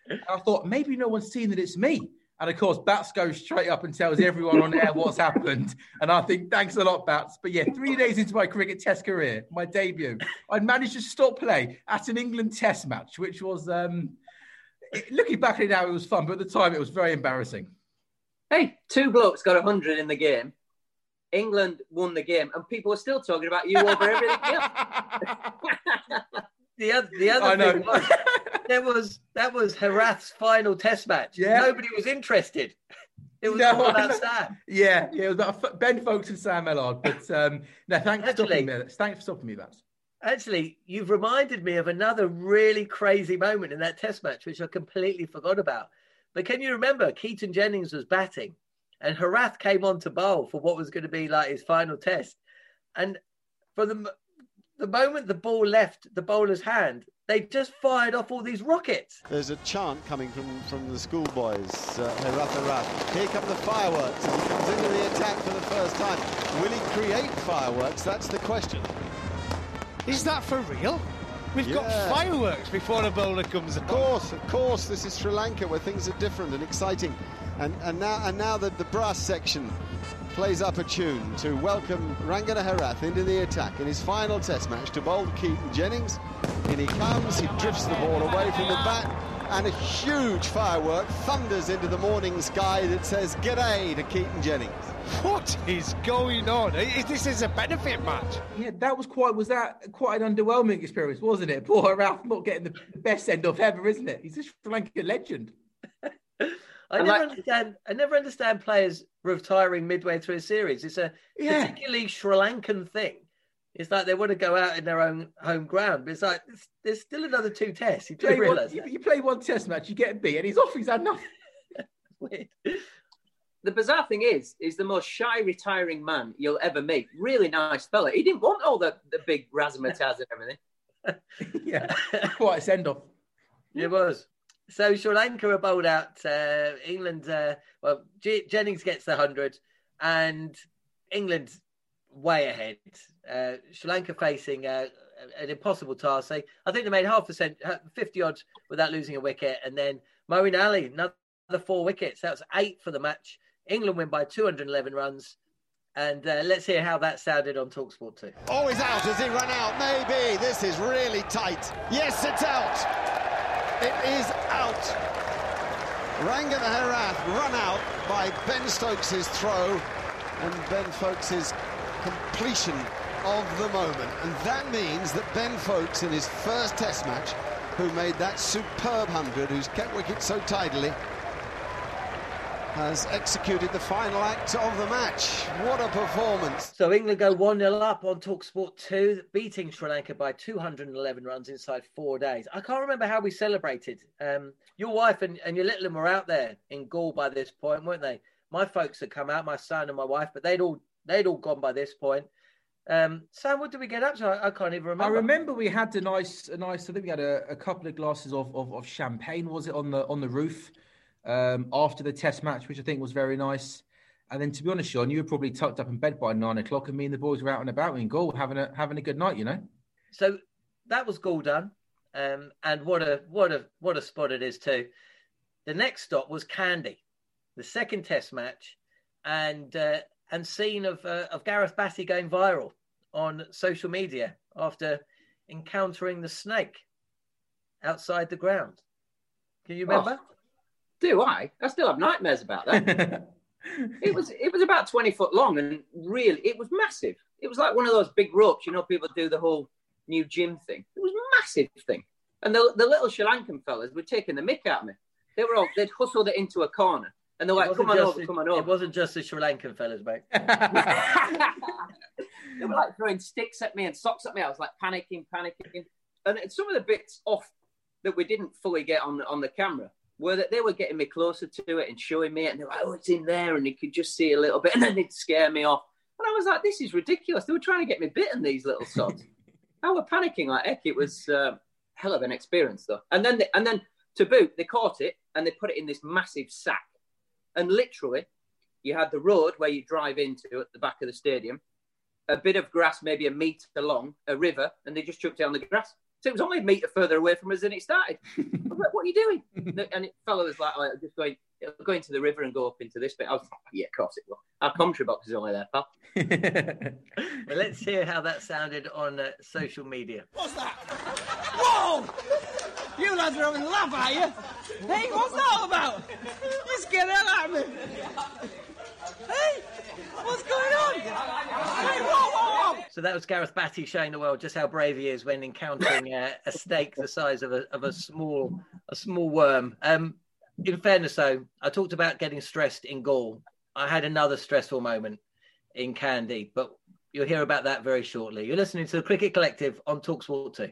And I thought maybe no one's seen that it's me. And of course, Bats goes straight up and tells everyone on air what's happened. And I think, thanks a lot, Bats. But yeah, three days into my cricket test career, my debut, I managed to stop play at an England test match, which was, um, looking back at it now, it was fun, but at the time it was very embarrassing. Hey, two blokes got 100 in the game. England won the game, and people are still talking about you over everything else. the other, the other thing was, there was that was Herath's final Test match. Yeah. Nobody was interested. It was no, all about Sam. Yeah, yeah, it was about Ben Foakes and Sam Ellard. But um, no, thanks Actually, for stopping me. Thanks for stopping me, Bats. Actually, you've reminded me of another really crazy moment in that Test match, which I completely forgot about. But can you remember Keaton Jennings was batting, and Herath came on to bowl for what was going to be like his final Test, and for the the moment the ball left the bowler's hand, they just fired off all these rockets. There's a chant coming from, from the schoolboys. Uh, Herath, Herath. Here come the fireworks. And he comes into the attack for the first time. Will he create fireworks? That's the question. Is that for real? We've yeah. got fireworks before a bowler comes Of course, of course. This is Sri Lanka where things are different and exciting. And, and now, and now the, the brass section plays up a tune to welcome Rangana Herath into the attack in his final test match to bowl Keaton Jennings. In he comes, he drifts the ball away from the bat, and a huge firework thunders into the morning sky that says g'day to Keaton Jennings. What is going on? This is a benefit match. Yeah, that was quite was that quite an underwhelming experience, wasn't it? Poor Ralph not getting the best send off ever, isn't it? He's a Sri Lanka legend. I never like, understand. I never understand players retiring midway through a series. It's a yeah. particularly Sri Lankan thing. It's like they want to go out in their own home ground, but it's like it's, there's still another two tests. You, play one, you, you, play one test match, you get beat, and he's off. He's had nothing. Weird. The bizarre thing is, is the most shy retiring man you'll ever meet. Really nice fella. He didn't want all the, the big razzmatazz and everything. yeah, quite a send off. It was. So Sri Lanka are bowled out. Uh, England, uh, well, G- Jennings gets the hundred, and England way ahead. Uh, Sri Lanka facing uh, an impossible task. They, I think they made half a cent, fifty odd without losing a wicket, and then Moeen Ali another four wickets. That was eight for the match. England win by 211 runs. And uh, let's hear how that sounded on Talksport 2. Oh, he's out. Has he run out? Maybe. This is really tight. Yes, it's out. It is out. Rangana Herath run out by Ben Stokes' throw and Ben Foakes' completion of the moment. And that means that Ben Foakes, in his first Test match, who made that superb 100, who's kept wicket so tidily, has executed the final act of the match. What a performance. So England go 1 0 up on Talksport 2, beating Sri Lanka by 211 runs inside four days. I can't remember how we celebrated. Um, your wife and, and your little one were out there in Galle by this point, weren't they? My folks had come out, my son and my wife, but they'd all they'd all gone by this point. Um, Sam, what did we get up to? I, I, can't even remember. I remember we had a nice, a nice. I think we had a, a couple of glasses of, of, of champagne. Was it on the on the roof? Um, after the test match, which I think was very nice. And then, to be honest, Sean, you were probably tucked up in bed by nine o'clock, and me and the boys were out and about in Galle having a having a good night. You know. So that was Galle done, um, and what a what a what a spot it is too. The next stop was Kandy, the second test match, and uh, and scene of uh, of Gareth Batty going viral on social media after encountering the snake outside the ground. Can you remember? Oh. Do I? I still have nightmares about that. it was it was about twenty foot long and really it was massive. It was like one of those big ropes, you know, people do the whole new gym thing. It was a massive thing. And the, the little Sri Lankan fellas were taking the mick out of me. They were all they'd hustled it into a corner. And they're like, come on over, come on over. It wasn't just the Sri Lankan fellas, mate. they were like throwing sticks at me and socks at me. I was like panicking, panicking. And some of the bits off that we didn't fully get on on the camera were that they were getting me closer to it and showing me it, and they were like, "Oh, it's in there," and you could just see a little bit, and then they'd scare me off. And I was like, "This is ridiculous." They were trying to get me bitten, these little sods. I were panicking like heck. It was uh, hell of an experience, though. And then, they, and then to boot, they caught it and they put it in this massive sack, and literally, You had the road where you drive into at the back of the stadium, a bit of grass, maybe a metre long, a river, and they just chucked it on the grass. So it was only a metre further away from us than it started. like, what are you doing? and it, fellow was like, oh, just going, go into the river and go up into this bit. I was like, yeah, of course it will. Our commentary box is only there, pal. well, let's hear how that sounded on uh, social media. What's that? Whoa! You lads are having a laugh, are you? Hey, what's that all about? You scared the hell out of me. Hey, what's going on? Hey, whoa, whoa, whoa! So that was Gareth Batty showing the world just how brave he is when encountering uh, a snake the size of a, of a small a small worm. Um, in fairness, though, I talked about getting stressed in Galle. I had another stressful moment in Kandy, but you'll hear about that very shortly. You're listening to the Cricket Collective on Talksport 2.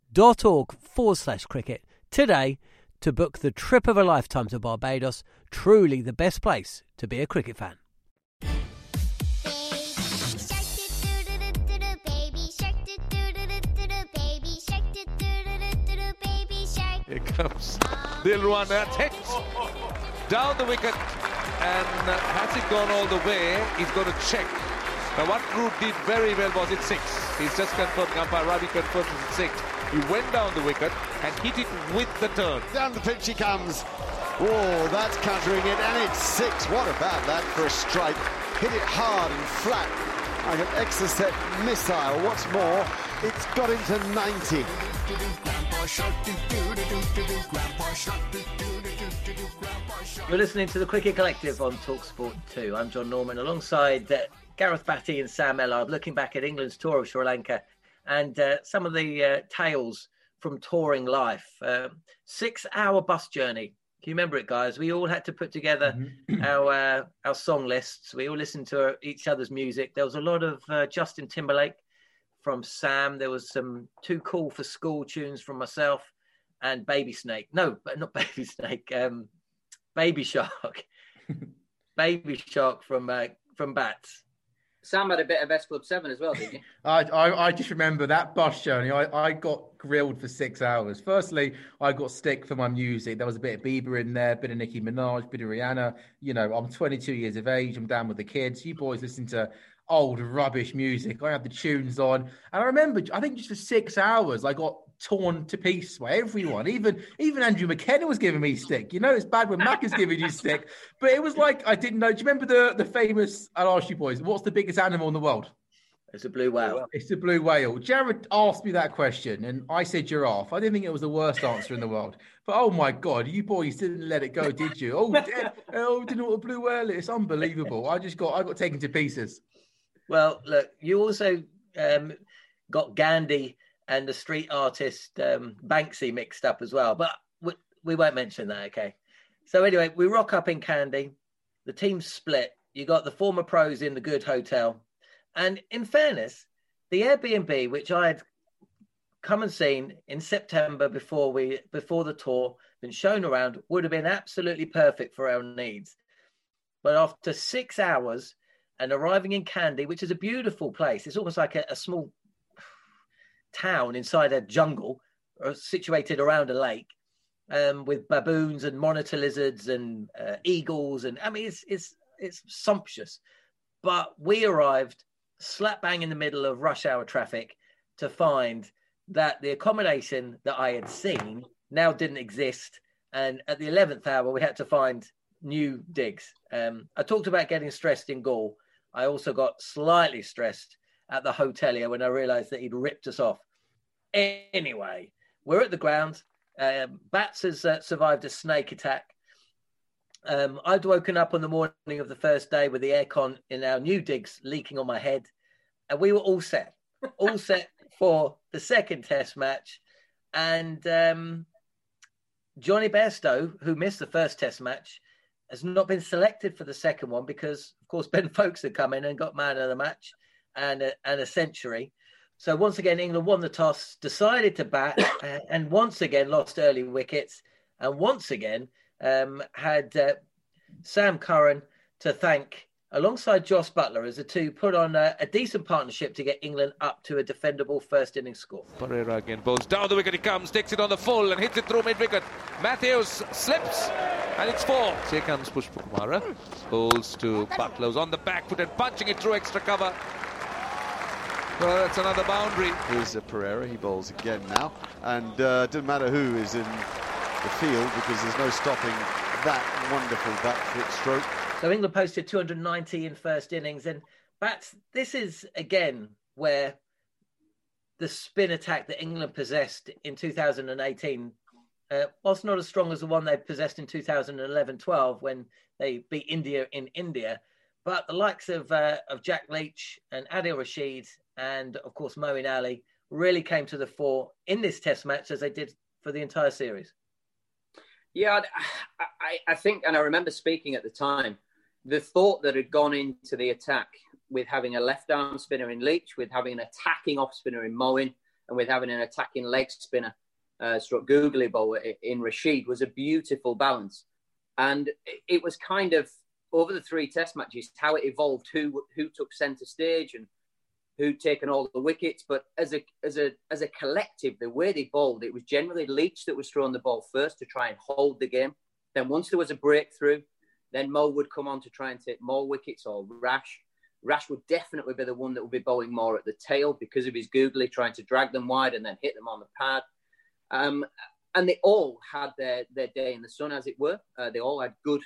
visitbarbados.org forward slash cricket today to book the trip of a lifetime to Barbados, truly the best place to be a cricket fan. Here comes Dilruwan takes down the wicket and has it gone all the way? He's going to check. Now what Root did very well was it six. He's just confirmed, umpire Ravi confirms it's six. He went down the wicket and hit it with the turn. Down the pitch he comes. Oh, that's countering it, and it's six. What about that for a strike? Hit it hard and flat, like an Exocet missile. What's more, it's got into 90. You're listening to the Cricket Collective on Talksport 2. I'm John Norman alongside uh, Gareth Batty and Sam Ellard looking back at England's tour of Sri Lanka and uh, some of the uh, tales from touring life. Uh, six hour bus journey. Can you remember it, guys? We all had to put together mm-hmm. our uh, our song lists. We all listened to each other's music. There was a lot of uh, Justin Timberlake from Sam. There was some Too Cool for School tunes from myself and Baby Snake. No, but not Baby Snake. Um, Baby Shark. Baby Shark from uh, from Bats. Sam had a bit of S Club 7 as well, didn't you? I, I, I, just remember that bus journey. I, I got grilled for six hours. Firstly, I got stick for my music. There was a bit of Bieber in there, bit of Nicki Minaj, bit of Rihanna. You know, I'm 22 years of age. I'm down with the kids. You boys listen to old rubbish music. I had the tunes on. And I remember, I think just for six hours, I got torn to pieces by everyone. Even even Andrew McKenna was giving me stick. You know, it's bad when Mac is giving you stick, but it was like I didn't know. Do you remember the the famous? I'll ask you boys. What's the biggest animal in the world? It's a blue whale. It's a blue whale. Jared asked me that question, and I said giraffe. I didn't think it was the worst answer in the world. But oh my god, you boys didn't let it go, did you? Oh, oh, didn't know what a blue whale is. It's unbelievable. I just got I got taken to pieces. Well, look, you also um, got Gandhi and the street artist um, Banksy mixed up as well, but we, we won't mention that. Okay. So anyway, we rock up in Kandy. The team's split. You got the former pros in the good hotel and in fairness, the Airbnb, which I had come and seen in September before we before the tour, been shown around, would have been absolutely perfect for our needs. But after six hours and arriving in Kandy, which is a beautiful place, it's almost like a, a small town inside a jungle, uh, situated around a lake, um, with baboons and monitor lizards and uh, eagles, and I mean it's it's it's sumptuous. But we arrived slap bang in the middle of rush hour traffic to find that the accommodation that I had seen now didn't exist. And at the 11th hour, we had to find new digs. Um, I talked about getting stressed in Galle. I also got slightly stressed at the hotelier when I realized that he'd ripped us off. Anyway, we're at the ground. Um, Bats has uh, survived a snake attack. Um, I'd woken up on the morning of the first day with the aircon in our new digs leaking on my head, and we were all set, all set for the second test match. And um, Jonny Bairstow, who missed the first test match, has not been selected for the second one because, of course, Ben Foakes had come in and got man of the match and a, and a century. So once again, England won the toss, decided to bat, and once again lost early wickets, and once again um, had uh, Sam Curran to thank alongside Jos Buttler as the two put on a, a, decent partnership to get England up to a defendable first innings score. Perera again bowls down the wicket he comes, takes it on the full and hits it through mid wicket. Mathews slips and it's four. Here comes Pushpakumara, bowls to Buttler's on the back foot and punching it through extra cover. Well, that's another boundary. Here's uh, Perera, he bowls again now, and uh, doesn't matter who is in the field because there's no stopping that wonderful back foot stroke. So England posted 290 in first innings, and bats. This is again where the spin attack that England possessed in 2018, uh, whilst not as strong as the one they possessed in 2011-12 when they beat India in India, but the likes of uh, of Jack Leach and Adil Rashid and of course Moeen Ali really came to the fore in this Test match as they did for the entire series. Yeah, I, I, think, and I remember speaking at the time, the thought that had gone into the attack with having a left arm spinner in Leach, with having an attacking off spinner in Moeen, and with having an attacking leg spinner, uh, struck googly ball in Rashid was a beautiful balance. And it was kind of over the three test matches how it evolved, who who took centre stage and who'd taken all the wickets. But as a as a as a collective, the way they bowled, it was generally Leach that was throwing the ball first to try and hold the game. Then once there was a breakthrough, then Mo would come on to try and take more wickets or Rash. Rash would definitely be the one that would be bowling more at the tail because of his googly, trying to drag them wide and then hit them on the pad. Um, and they all had their, their day in the sun, as it were. Uh, they all had good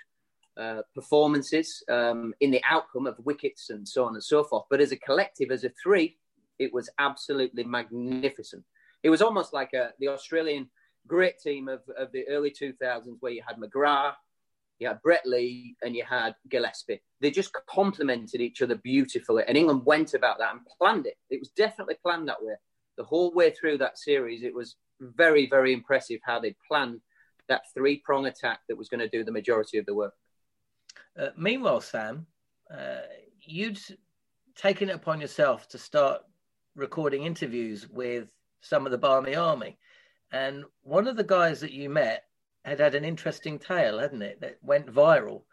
uh, performances um, in the outcome of wickets and so on and so forth. But as a collective, as a three, it was absolutely magnificent. It was almost like a, the Australian great team of, of the early 2000s where you had McGrath, you had Brett Lee, and you had Gillespie. They just complemented each other beautifully. And England went about that and planned it. It was definitely planned that way. The whole way through that series, it was very, very impressive how they planned that three prong attack that was going to do the majority of the work. Uh, meanwhile, Sam, uh, you'd taken it upon yourself to start recording interviews with some of the Barmy Army. And one of the guys that you met had had an interesting tale, hadn't it, that went viral.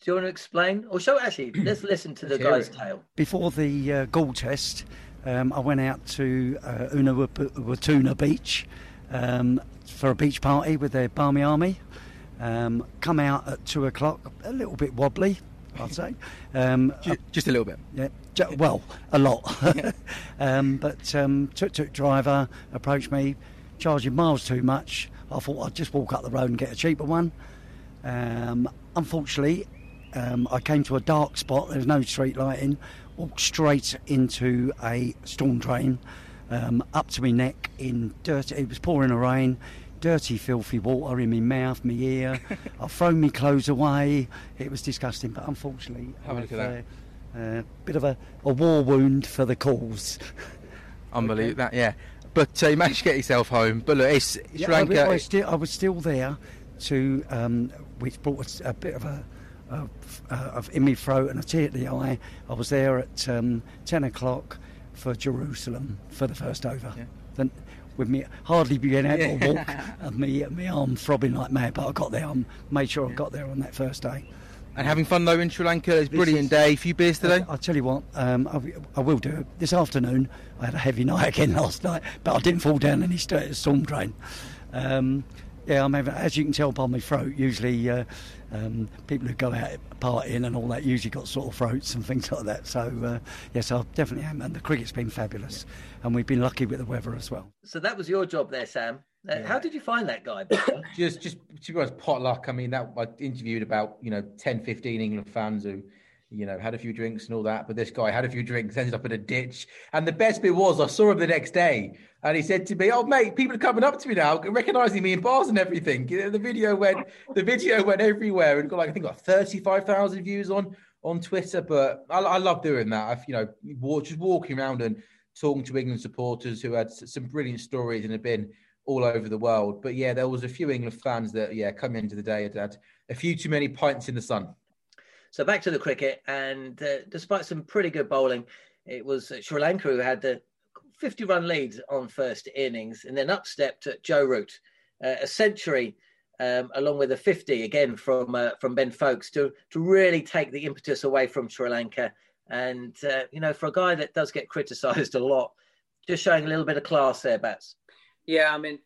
Do you want to explain? Or show actually, let's listen to the guy's it. tale. Before the uh, Galle test, um, I went out to uh, Unawatuna Beach um, for a beach party with the Barmy Army. Um, come out at two o'clock, a little bit wobbly, I'd say. Um, just, just, a little bit. Yeah. Ju- well, a lot. um, but um, tuk tuk driver approached me, charging miles too much. I thought I'd just walk up the road and get a cheaper one. Um, unfortunately, um, I came to a dark spot. There's no street lighting. walked straight into a storm drain, um, up to my neck in dirt. It was pouring a rain. Dirty, filthy water in my mouth, my ear. I've thrown my clothes away. It was disgusting, but unfortunately, Have a look at that. a uh, bit of a, a war wound for the cause. Unbelievable, that yeah. But uh, you managed to get yourself home. But look, it's Sri Yeah, I, Lanka. I was still, I was still there to, um, which brought us a bit of a, a, a in my throat and a tear to the eye. I was there at um, ten o'clock for Jerusalem for the first over. Then, with me hardly being able to walk and me my arm throbbing like mad, but I got there. I made sure I got there on that first day. and having fun though in Sri Lanka. It's a brilliant day. A few beers today. I, will tell you what, um, I, I will do it this afternoon. I had a heavy night again last night, but I didn't fall down any st- storm drain. Um, yeah, I'm having, as you can tell by my throat. Usually, uh, um, people who go out partying and all that usually got sore throats and things like that. So uh, yes, I definitely am. And the cricket's been fabulous, and we've been lucky with the weather as well. So that was your job there, Sam. Uh, How did you find that guy? just just to be honest, potluck. I mean, that I interviewed about you know 10, 15 England fans who you know had a few drinks and all that. But this guy had a few drinks, ended up in a ditch. And the best bit was I saw him the next day, and he said to me, "Oh mate, people are coming up to me now, recognizing me in bars and everything." You know, the video went the video went everywhere and got like I think got thirty five thousand views on on Twitter. But I, I love doing that. I've you know just walking around and talking to England supporters who had some brilliant stories and have been all over the world. But yeah, there was a few England fans that yeah come into the day had had a few too many pints in the sun. So back to the cricket, and uh, despite some pretty good bowling, it was Sri Lanka who had the 50 run lead on first innings, and then up stepped Joe Root, uh, a century. Um, along with a 50 again from uh, from Ben Foakes to to really take the impetus away from Sri Lanka, and uh, you know for a guy that does get criticised a lot, just showing a little bit of class there, Bats. Yeah, I mean,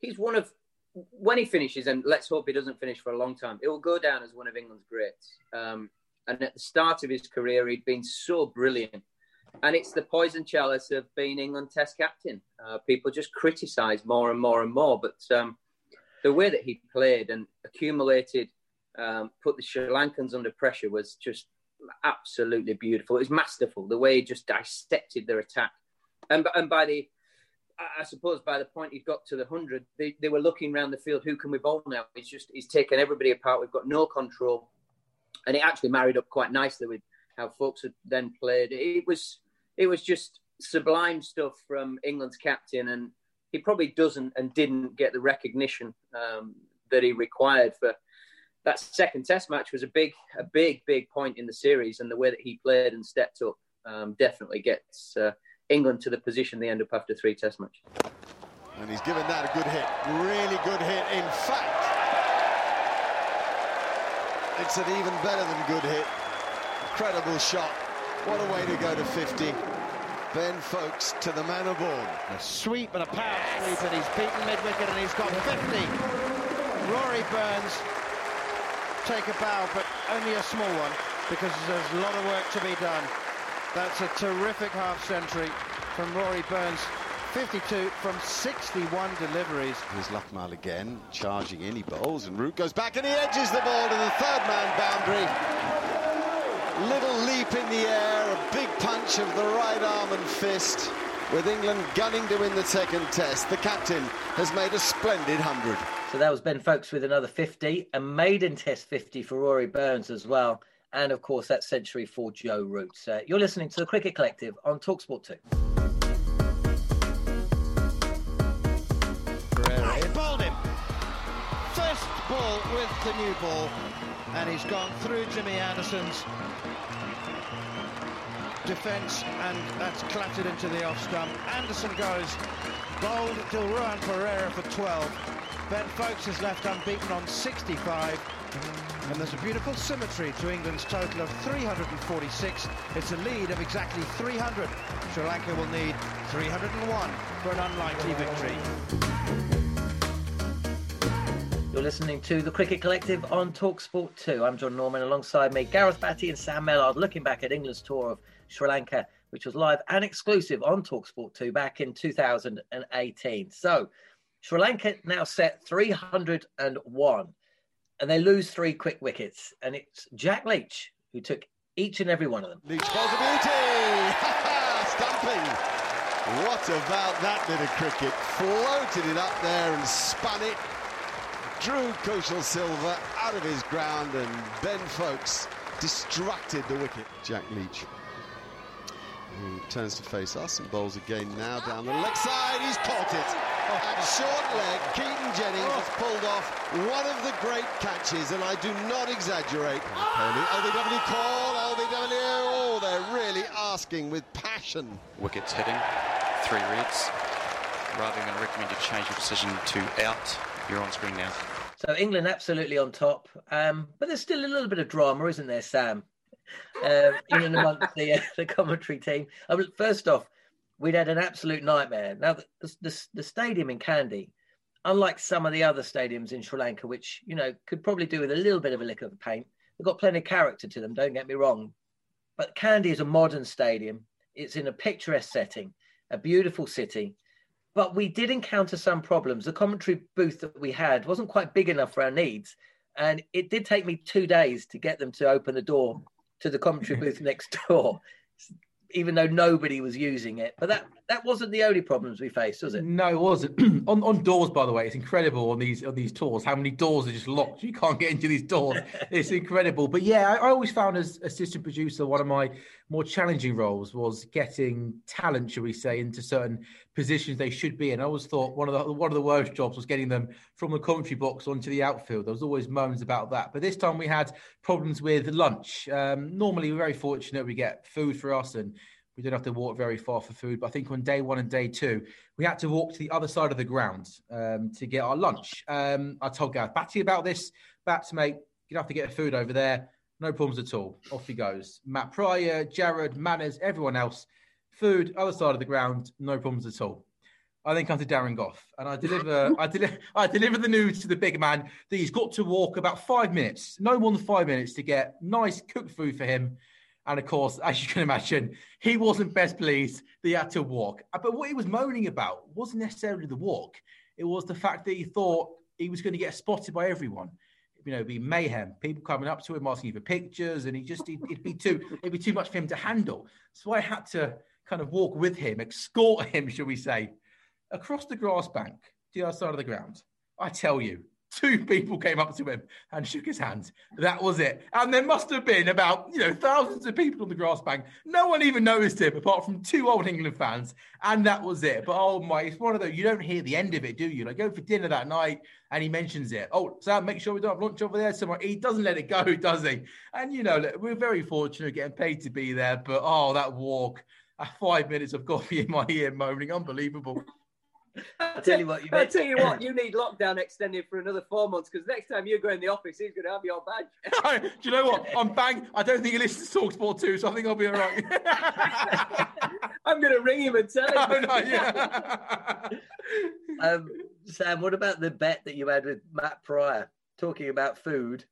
he's one of when he finishes, and let's hope he doesn't finish for a long time. It will go down as one of England's greats. Um, and at the start of his career, he'd been so brilliant, and it's the poison chalice of being England Test captain. Uh, people just criticise more and more and more, but um, the way that he played and accumulated, um, put the Sri Lankans under pressure was just absolutely beautiful. It was masterful the way he just dissected their attack, and and by the I- suppose by the point he'd got to the hundred, they, they were looking around the field. Who can we bowl now? He's just he's taken everybody apart. We've got no control, and it actually married up quite nicely with how Foakes had then played. It was it was just sublime stuff from England's captain, and he probably doesn't and didn't get the recognition um, that he required for that second Test match. Was a big a big big point in the series, and the way that he played and stepped up um, definitely gets. Uh, England to the position they end up after three Test match. And he's given that a good hit. Really good hit. In fact, it's an even better than good hit. Incredible shot. What a way to go to 50. Ben Foakes to the man of all. A sweep and a power sweep, and he's beaten mid-wicket, and he's got 50. Rory Burns take a bow, but only a small one, because there's a lot of work to be done. That's a terrific half-century from Rory Burns. 52 from 61 deliveries. Here's Lakmal again, charging in, he bowls, and Root goes back and he edges the ball to the third man boundary. Little leap in the air, a big punch of the right arm and fist. With England gunning to win the second test, the captain has made a splendid hundred. So that was Ben Foakes with another 50, a maiden test 50 for Rory Burns as well. And of course, that century for Joe Root. Uh, you're listening to the Cricket Collective on Talksport 2. Perera. He bowled him. First ball with the new ball, and he's gone through Jimmy Anderson's defence, and that's clattered into the off stump. Anderson goes bowled Dilruwan Perera for 12. Ben Foakes is left unbeaten on 65. And there's a beautiful symmetry to England's total of 346. It's a lead of exactly 300. Sri Lanka will need 301 for an unlikely victory. You're listening to the Cricket Collective on Talksport 2. I'm John Norman. Alongside me, Gareth Batty and Sam Ellard, looking back at England's tour of Sri Lanka, which was live and exclusive on Talksport 2 back in 2018. So, Sri Lanka now set 301, and they lose three quick wickets. And it's Jack Leach who took each and every one of them. Leach calls a beauty! Stumping! What about that bit of cricket? Floated it up there and spun it. Drew Kaushal Silva out of his ground and Ben Foakes distracted the wicket. Jack Leach who turns to face us and bowls again now down the leg side. He's caught it. At short leg, Keaton Jennings has pulled off one of the great catches, and I do not exaggerate. LBW call, LBW. Oh, they're really asking with passion. Wickets hitting, three reds. Rather than recommend you change your decision to out, you're on screen now. So England absolutely on top, um, but there's still a little bit of drama, isn't there, Sam? um, in and amongst the, uh, the commentary team. I mean, first off, we'd had an absolute nightmare. Now, the, the, the, stadium in Kandy, unlike some of the other stadiums in Sri Lanka, which, you know, could probably do with a little bit of a lick of the paint, they've got plenty of character to them, don't get me wrong. But Kandy is a modern stadium. It's in a picturesque setting, a beautiful city. But we did encounter some problems. The commentary booth that we had wasn't quite big enough for our needs. And it did take me two days to get them to open the door to the commentary booth next door, even though nobody was using it. But that that wasn't the only problems we faced, was it? No, it wasn't. on on doors, by the way, it's incredible on these on these tours how many doors are just locked. You can't get into these doors. it's incredible. But yeah, I, I always found as assistant producer one of my more challenging roles was getting talent, shall we say, into certain positions they should be in. I always thought one of the one of the worst jobs was getting them from the commentary box onto the outfield. There was always moans about that. But this time we had problems with lunch. Um, normally we're very fortunate we get food for us and we don't have to walk very far for food. But I think on day one and day two, we had to walk to the other side of the ground um, to get our lunch. Um, I told Gareth Batty about this. Bats, mate, you have to get food over there. No problems at all. Off he goes. Matt Prior, Jared, Manners, everyone else. Food, other side of the ground, no problems at all. I then come to Darren Gough and I deliver I, deli- I deliver the news to the big man that he's got to walk about five minutes, no more than five minutes to get nice cooked food for him and of course, as you can imagine, he wasn't best pleased that he had to walk. Uh, but what he was moaning about wasn't necessarily the walk, it was the fact that he thought he was going to get spotted by everyone. You know, be mayhem, people coming up to him asking for pictures, and he just it'd be too it'd be too much for him to handle. So I had to kind of walk with him, escort him, shall we say, across the grass bank to the other side of the ground. I tell you, two people came up to him and shook his hand. That was it. And there must have been about, you know, thousands of people on the grass bank. No one even noticed him apart from two old England fans. And that was it. But oh my, it's one of those, you don't hear the end of it, do you? Like go for dinner that night and he mentions it. Oh, Sam, make sure we don't have lunch over there somewhere. He doesn't let it go, does he? And, you know, we're very fortunate getting paid to be there. But oh, that walk, uh, five minutes of Goughie in my ear moaning, unbelievable. I tell you what, you I tell you what, you need lockdown extended for another four months because next time you go in the office, he's going to have your badge. Do you know what? I'm bang. I don't think he listens to Talksport too, so I think I'll be all right. I'm going to ring him and tell him. Oh, no, yeah. um, Sam, what about the bet that you had with Matt Prior talking about food?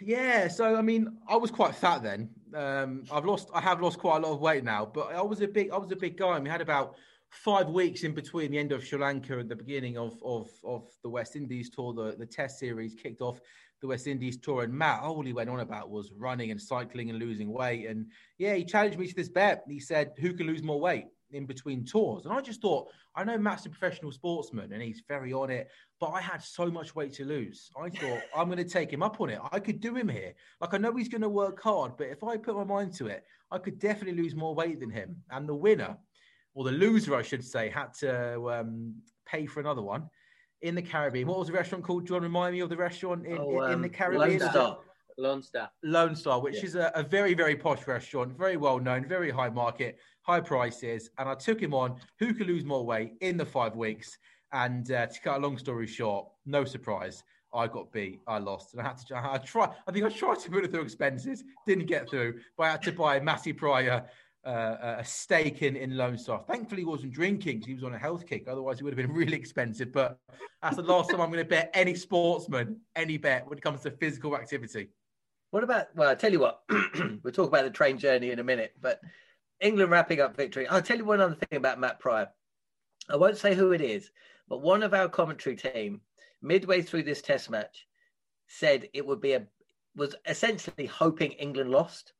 Yeah, so I mean, I was quite fat then. Um, I've lost, I have lost quite a lot of weight now, but I was a big, I was a big guy, and we had about five weeks in between the end of Sri Lanka and the beginning of of, of the West Indies tour, the, the Test series kicked off the West Indies tour, and Matt all he went on about was running and cycling and losing weight. And yeah, he challenged me to this bet. He said, "Who can lose more weight?" in between tours. And I just thought, I know Matt's a professional sportsman and he's very on it, but I had so much weight to lose. I thought, I'm going to take him up on it. I could do him here. Like, I know he's going to work hard, but if I put my mind to it, I could definitely lose more weight than him. And the winner or the loser, I should say, had to um, pay for another one in the Caribbean. What was the restaurant called? Do you want to remind me of the restaurant in, oh, in, in, the um, Caribbean? Lone Star. Lone Star. Lone Star, which yeah. is a, a, very, very posh restaurant, very well known, very high market, high prices. And I took him on who could lose more weight in the five weeks. And uh, to cut a long story short, no surprise. I got beat. I lost, and I had to. I try. I think I tried to put it through expenses, didn't get through, but I had to buy Matty Prior uh, a stake in, in Lone Star. Thankfully, he wasn't drinking he was on a health kick. Otherwise, it would have been really expensive. But that's the last time I'm going to bet any sportsman any bet when it comes to physical activity. What about, well, I'll tell you what, we'll talk about the train journey in a minute, but England wrapping up victory. I'll tell you one other thing about Matt Prior. I won't say who it is, but one of our commentary team, midway through this test match, said it would be a, was essentially hoping England lost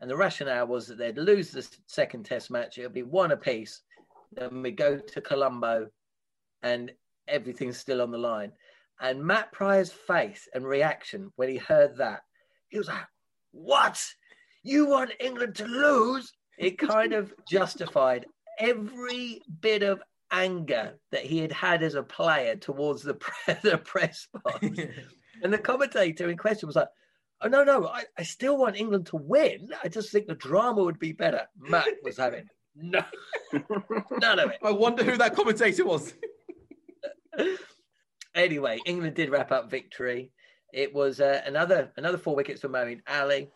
And the rationale was that they'd lose the second test match. It'll be one apiece. Then we go to Colombo and everything's still on the line. And Matt Prior's face and reaction when he heard that, he was like, What? You want England to lose? It kind of justified every bit of anger that he had had as a player towards the, pre- the press box. and the commentator in question was like, Oh, no, no, I, I still want England to win. I just think the drama would be better. Matt was having no, none of it. I wonder who that commentator was. anyway, England did wrap up victory. It was uh, another another four wickets for Moeen Ali.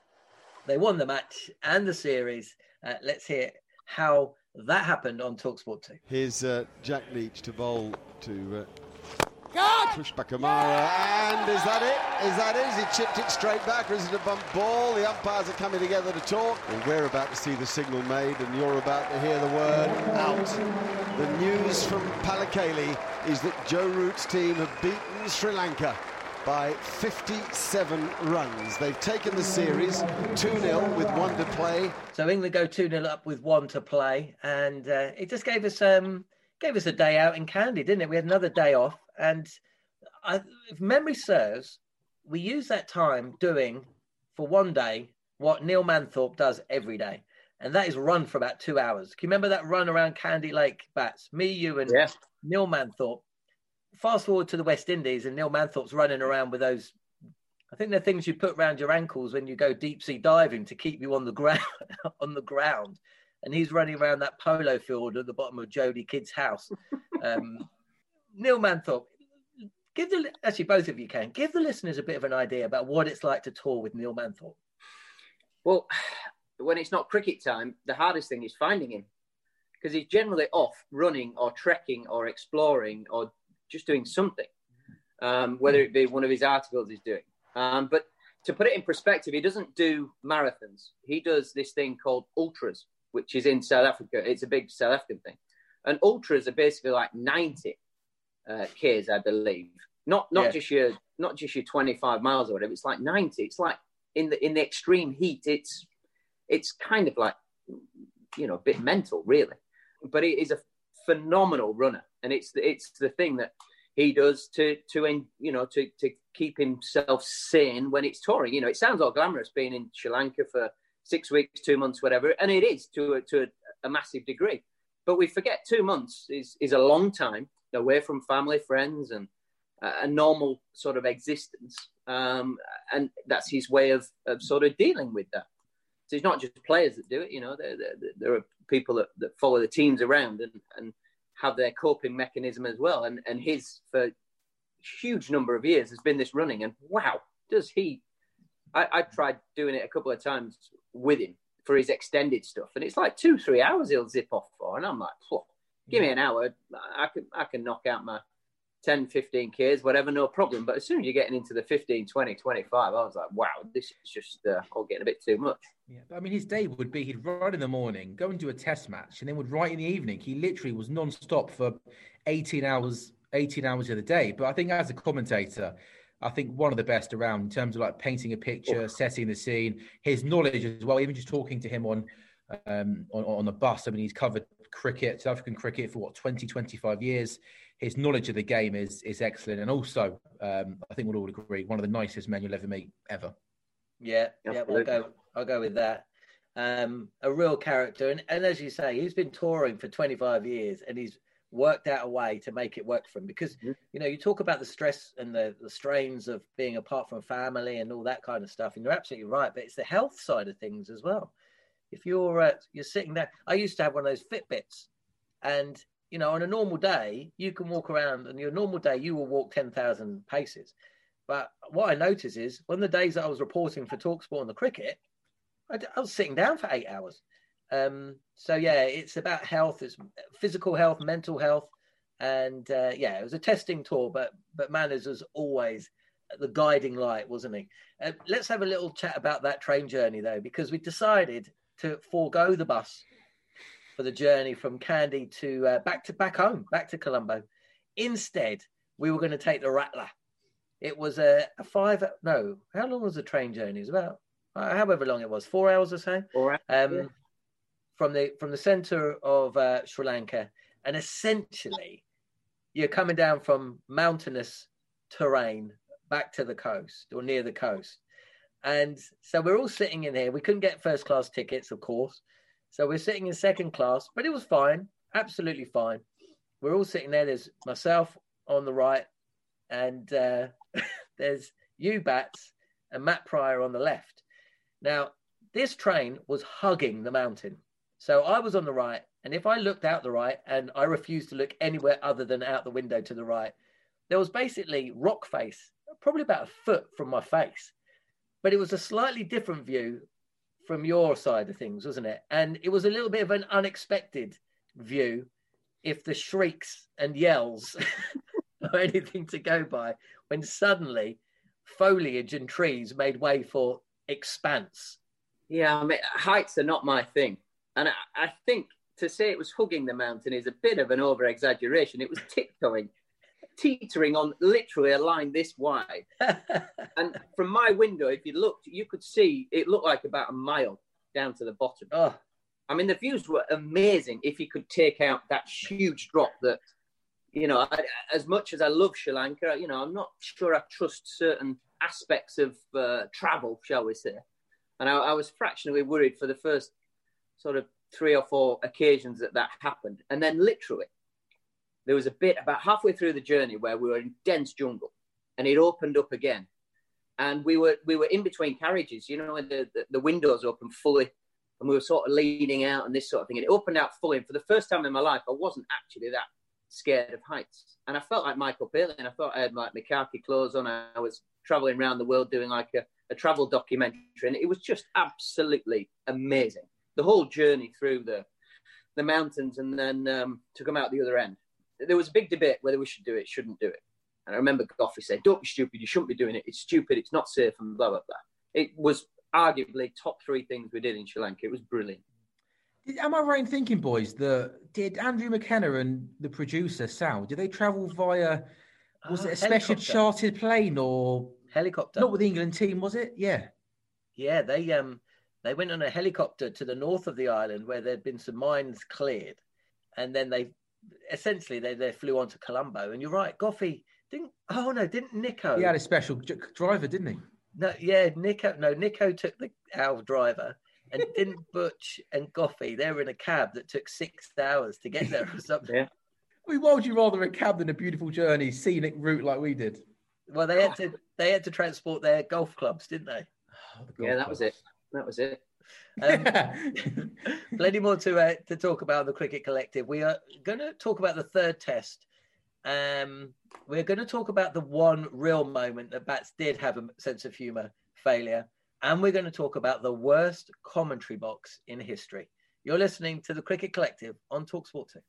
They won the match and the series. Uh, let's hear how that happened on Talksport 2. Here's uh, Jack Leach to bowl to uh, Pushpakumara. And is that it? Is that it? Has he chipped it straight back or is it a bump ball? The umpires are coming together to talk. Well, we're about to see the signal made and you're about to hear the word out. The news from Pallekele is that Joe Root's team have beaten Sri Lanka by 57 runs. They've taken the series 2-0 with one to play. So England go 2-0 up with one to play. And uh, it just gave us um, gave us a day out in Kandy, didn't it? We had another day off. And I, if memory serves, we use that time doing, for one day, what Neil Manthorpe does every day. And that is run for about two hours. Can you remember that run around Kandy Lake, Bats? Me, you, and Yeah. Neil Manthorpe. Fast forward to the West Indies, and Neil Manthorpe's running around with those. I think they're things you put around your ankles when you go deep sea diving to keep you on the ground. on the ground, and he's running around that polo field at the bottom of Jodie Kidd's house. Um, Neil Manthorpe, give the actually both of you can give the listeners a bit of an idea about what it's like to tour with Neil Manthorpe. Well, when it's not cricket time, the hardest thing is finding him because he's generally off running or trekking or exploring or just doing something, um, whether it be one of his articles he's doing. Um, but to put it in perspective, he doesn't do marathons. He does this thing called ultras, which is in South Africa. It's a big South African thing. And ultras are basically like 90 uh, Ks, I believe. Not not Yeah. just your not just your 25 miles or whatever. It's like 90. It's like in the in the extreme heat. It's it's kind of like you know a bit mental, really. But he is a phenomenal runner, and it's the, it's the thing that he does to to you know to to keep himself sane when it's touring. You know, it sounds all glamorous being in Sri Lanka for six weeks, two months, whatever, and it is to a, to a, a massive degree. But we forget two months is is a long time away from family, friends, and a normal sort of existence. Um, and that's his way of, of sort of dealing with that. So it's not just players that do it, you know, there, are people that, that follow the teams around and, and have their coping mechanism as well. And, and his, for huge number of years, has been this running. And wow, does he? I, I tried doing it a couple of times with him for his extended stuff. And it's like two, three hours he'll zip off for. And I'm like, "Phew, give me an hour. I can, I can knock out my 10, 15 Ks, whatever, no problem. But as soon as you're getting into the 15, 20, 25, I was like, wow, this is just uh, all getting a bit too much. Yeah, but I mean, his day would be he'd run in the morning, go and do a test match, and then would write in the evening. He literally was non-stop for 18 hours, 18 hours of the day. But I think as a commentator, I think one of the best around in terms of like painting a picture, setting the scene, his knowledge as well. Even just talking to him on um, on, on the bus. I mean, he's covered cricket, South African cricket for what 20, 25 years. His knowledge of the game is is excellent, and also um, I think we'll all agree one of the nicest men you'll ever meet ever. Yeah, yeah, I'll go. I'll go with that. Um, a real character, and, and as you say, he's been touring for 25 years, and he's worked out a way to make it work for him. Because Mm-hmm. you know, you talk about the stress and the, the strains of being apart from family and all that kind of stuff, and you're absolutely right. But it's the health side of things as well. If you're uh, you're sitting there, I used to have one of those Fitbits, and you know, on a normal day, you can walk around, and your normal day, you will walk 10,000 paces. But what I notice is when the days that I was reporting for Talksport on the cricket, I, I was sitting down for eight hours. Um, so yeah, it's about health, it's physical health, mental health, and uh, yeah, it was a testing tour. But but Manners was always the guiding light, wasn't he? Uh, let's have a little chat about that train journey though, because we decided to forego the bus for the journey from Kandy to uh, back to back home, back to Colombo. Instead, we were going to take the Rattler. It was a, a five. No, how long was the train journey? It was about uh, however long it was, four hours or so. Four hours. Um, yeah. From the from the center of uh, Sri Lanka, and essentially, you're coming down from mountainous terrain back to the coast or near the coast. And so we're all sitting in here. We couldn't get first class tickets, of course. So we're sitting in second class, but it was fine, absolutely fine. We're all sitting there. There's myself on the right, and uh, there's you, Bats, and Matt Prior on the left. Now, this train was hugging the mountain. So I was on the right, and if I looked out the right, and I refused to look anywhere other than out the window to the right, there was basically rock face, probably about a foot from my face. But it was a slightly different view from your side of things, wasn't it? And it was a little bit of an unexpected view if the shrieks and yells are anything to go by, when suddenly foliage and trees made way for expanse. Yeah, I mean, heights are not my thing. And I, I think to say it was hugging the mountain is a bit of an over exaggeration. It was tiptoeing, teetering on literally a line this wide. and from my window, if you looked, you could see it looked like about a mile down to the bottom. Oh. I mean, the views were amazing if you could take out that huge drop that, you know, I, as much as I love Sri Lanka, you know, I'm not sure I trust certain aspects of uh, travel, shall we say. And I, I was fractionally worried for the first sort of three or four occasions that that happened. And then literally, there was a bit about halfway through the journey where we were in dense jungle and it opened up again. And we were we were in between carriages, you know, and the, the, the windows open fully and we were sort of leaning out and this sort of thing. And it opened out fully. And for the first time in my life, I wasn't actually that scared of heights. And I felt like Michael Palin. I thought I had like my khaki clothes on. I was traveling around the world doing like a, a travel documentary. And it was just absolutely amazing. The whole journey through the the mountains and then um, to come out the other end. There was a big debate whether we should do it, shouldn't do it. And I remember Goughie said, "Don't be stupid. You shouldn't be doing it. It's stupid. It's not safe." And blah blah blah. It was arguably top three things we did in Sri Lanka. It was brilliant. Am I right in thinking, boys, that did Andrew McKenna and the producer Sal did they travel via? Was Uh, it a special chartered plane or Helicopter. not with the England team? Was it? Yeah. Yeah, they um they went on a helicopter to the north of the island where there'd been some mines cleared, and then they essentially they, they flew on to Colombo. And you're right, Goughie didn't. Oh no, didn't Nico? He had a special j- driver, didn't he? No, yeah, Nico. No, Nico took the our driver, and didn't Butch and Goughie? They were in a cab that took six hours to get there or something. Yeah. I mean, why would you rather a cab than a beautiful journey, scenic route like we did? Well, they had to they had to transport their golf clubs, didn't they? Oh, yeah, that was it. That was it. Um, plenty more to uh, to talk about the cricket collective. We are going to talk about the third test. Um, we're going to talk about the one real moment that Bats did have a sense of humour failure, and we're going to talk about the worst commentary box in history. You're listening to the Cricket Collective on Talksport 2.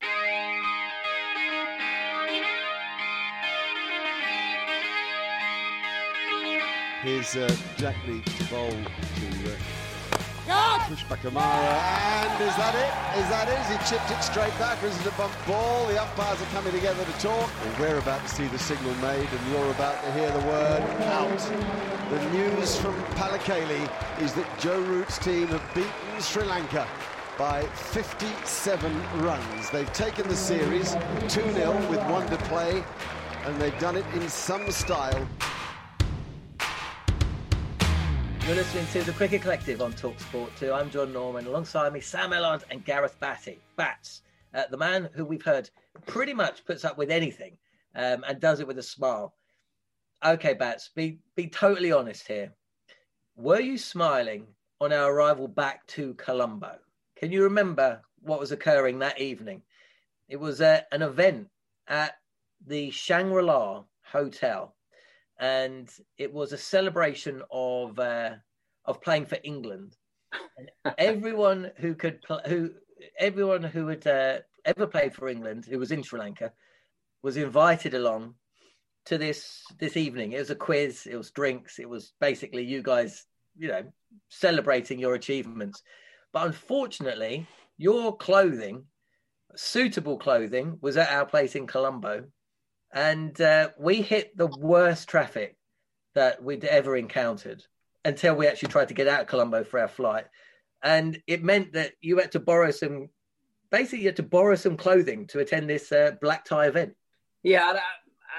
Here's uh, Jack Leach to bowl to uh, Pushpakumara. And is that it? Is that it? He chipped it straight back or is it a bump ball? The umpires are coming together to talk. And we're about to see the signal made and you're about to hear the word out. The news from Pallekele is that Joe Root's team have beaten Sri Lanka by 57 runs. They've taken the series 2-0 with one to play and they've done it in some style. You're listening to the Cricket Collective on Talksport 2. I'm John Norman. Alongside me, Sam Ellard and Gareth Batty. Bats, uh, the man who we've heard pretty much puts up with anything um, and does it with a smile. Okay, Bats, be, be totally honest here. Were you smiling on our arrival back to Colombo? Can you remember what was occurring that evening? It was uh, an event at the Shangri La Hotel and it was a celebration of uh, of playing for England. And everyone who could pl- who everyone who had uh, ever played for England who was in Sri Lanka was invited along to this this evening. It was a quiz. It was drinks. It was basically you guys, you know, celebrating your achievements. But unfortunately, your clothing, suitable clothing, was at our place in Colombo and uh, we hit the worst traffic that we'd ever encountered. until we actually tried to get out of Colombo for our flight. And it meant that you had to borrow some, basically, you had to borrow some clothing to attend this uh, black tie event. Yeah, I,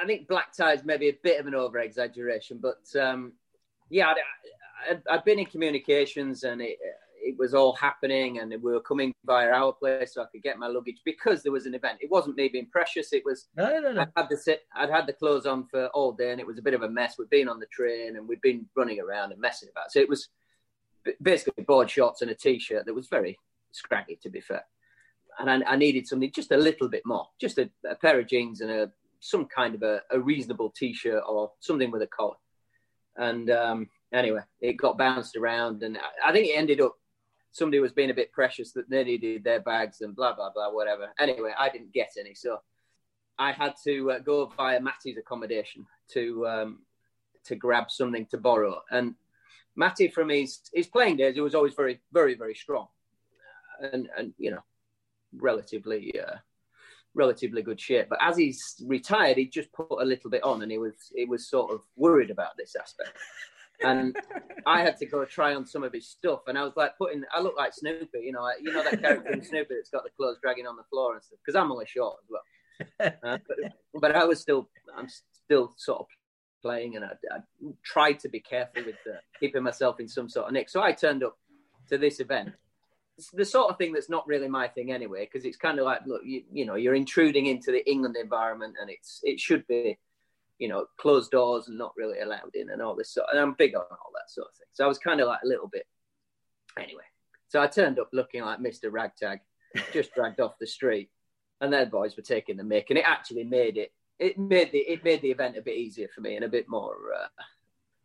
I, think black tie is maybe a bit of an over exaggeration, but um, yeah, I, had been in communications and it, it was all happening and we were coming via our place so I could get my luggage because there was an event. It wasn't me being precious. It was no, no, no. I had the sit, I'd had the clothes on for all day and it was a bit of a mess. We'd been on the train and we'd been running around and messing about. So it was basically board shorts and a t-shirt that was very scraggy, to be fair. And I, I needed something just a little bit more, just a, a pair of jeans and a some kind of a, a reasonable t-shirt or something with a collar. And um, anyway, it got bounced around, and I think it ended up somebody was being a bit precious that they needed their bags and blah blah blah whatever. Anyway, I didn't get any, so I had to uh, go via Matty's accommodation to um, to grab something to borrow. And Matty, from his his playing days, he was always very very very strong, and and you know, relatively. Uh, relatively good shape but as he's retired he just put a little bit on and he was he was sort of worried about this aspect and I had to go try on some of his stuff, and I was like putting. I look like Snoopy, you know, you know that character in Snoopy that's got the clothes dragging on the floor and stuff. Because I'm only short as well, uh, but, but, I was still, I'm still sort of playing, and I, I tried to be careful with uh, keeping myself in some sort of nick. So I turned up to this event. It's the sort of thing that's not really my thing anyway, because it's kind of like, look, you, you know, you're intruding into the England environment, and it's it should be you know, closed doors and not really allowed in and all this sort. And I'm big on all that sort of thing. So I was kind of like a little bit. Anyway, so I turned up looking like Mr. Ragtag, just dragged off the street, and their boys were taking the mic, and it actually made it. It made the it made the event a bit easier for me and a bit more, uh,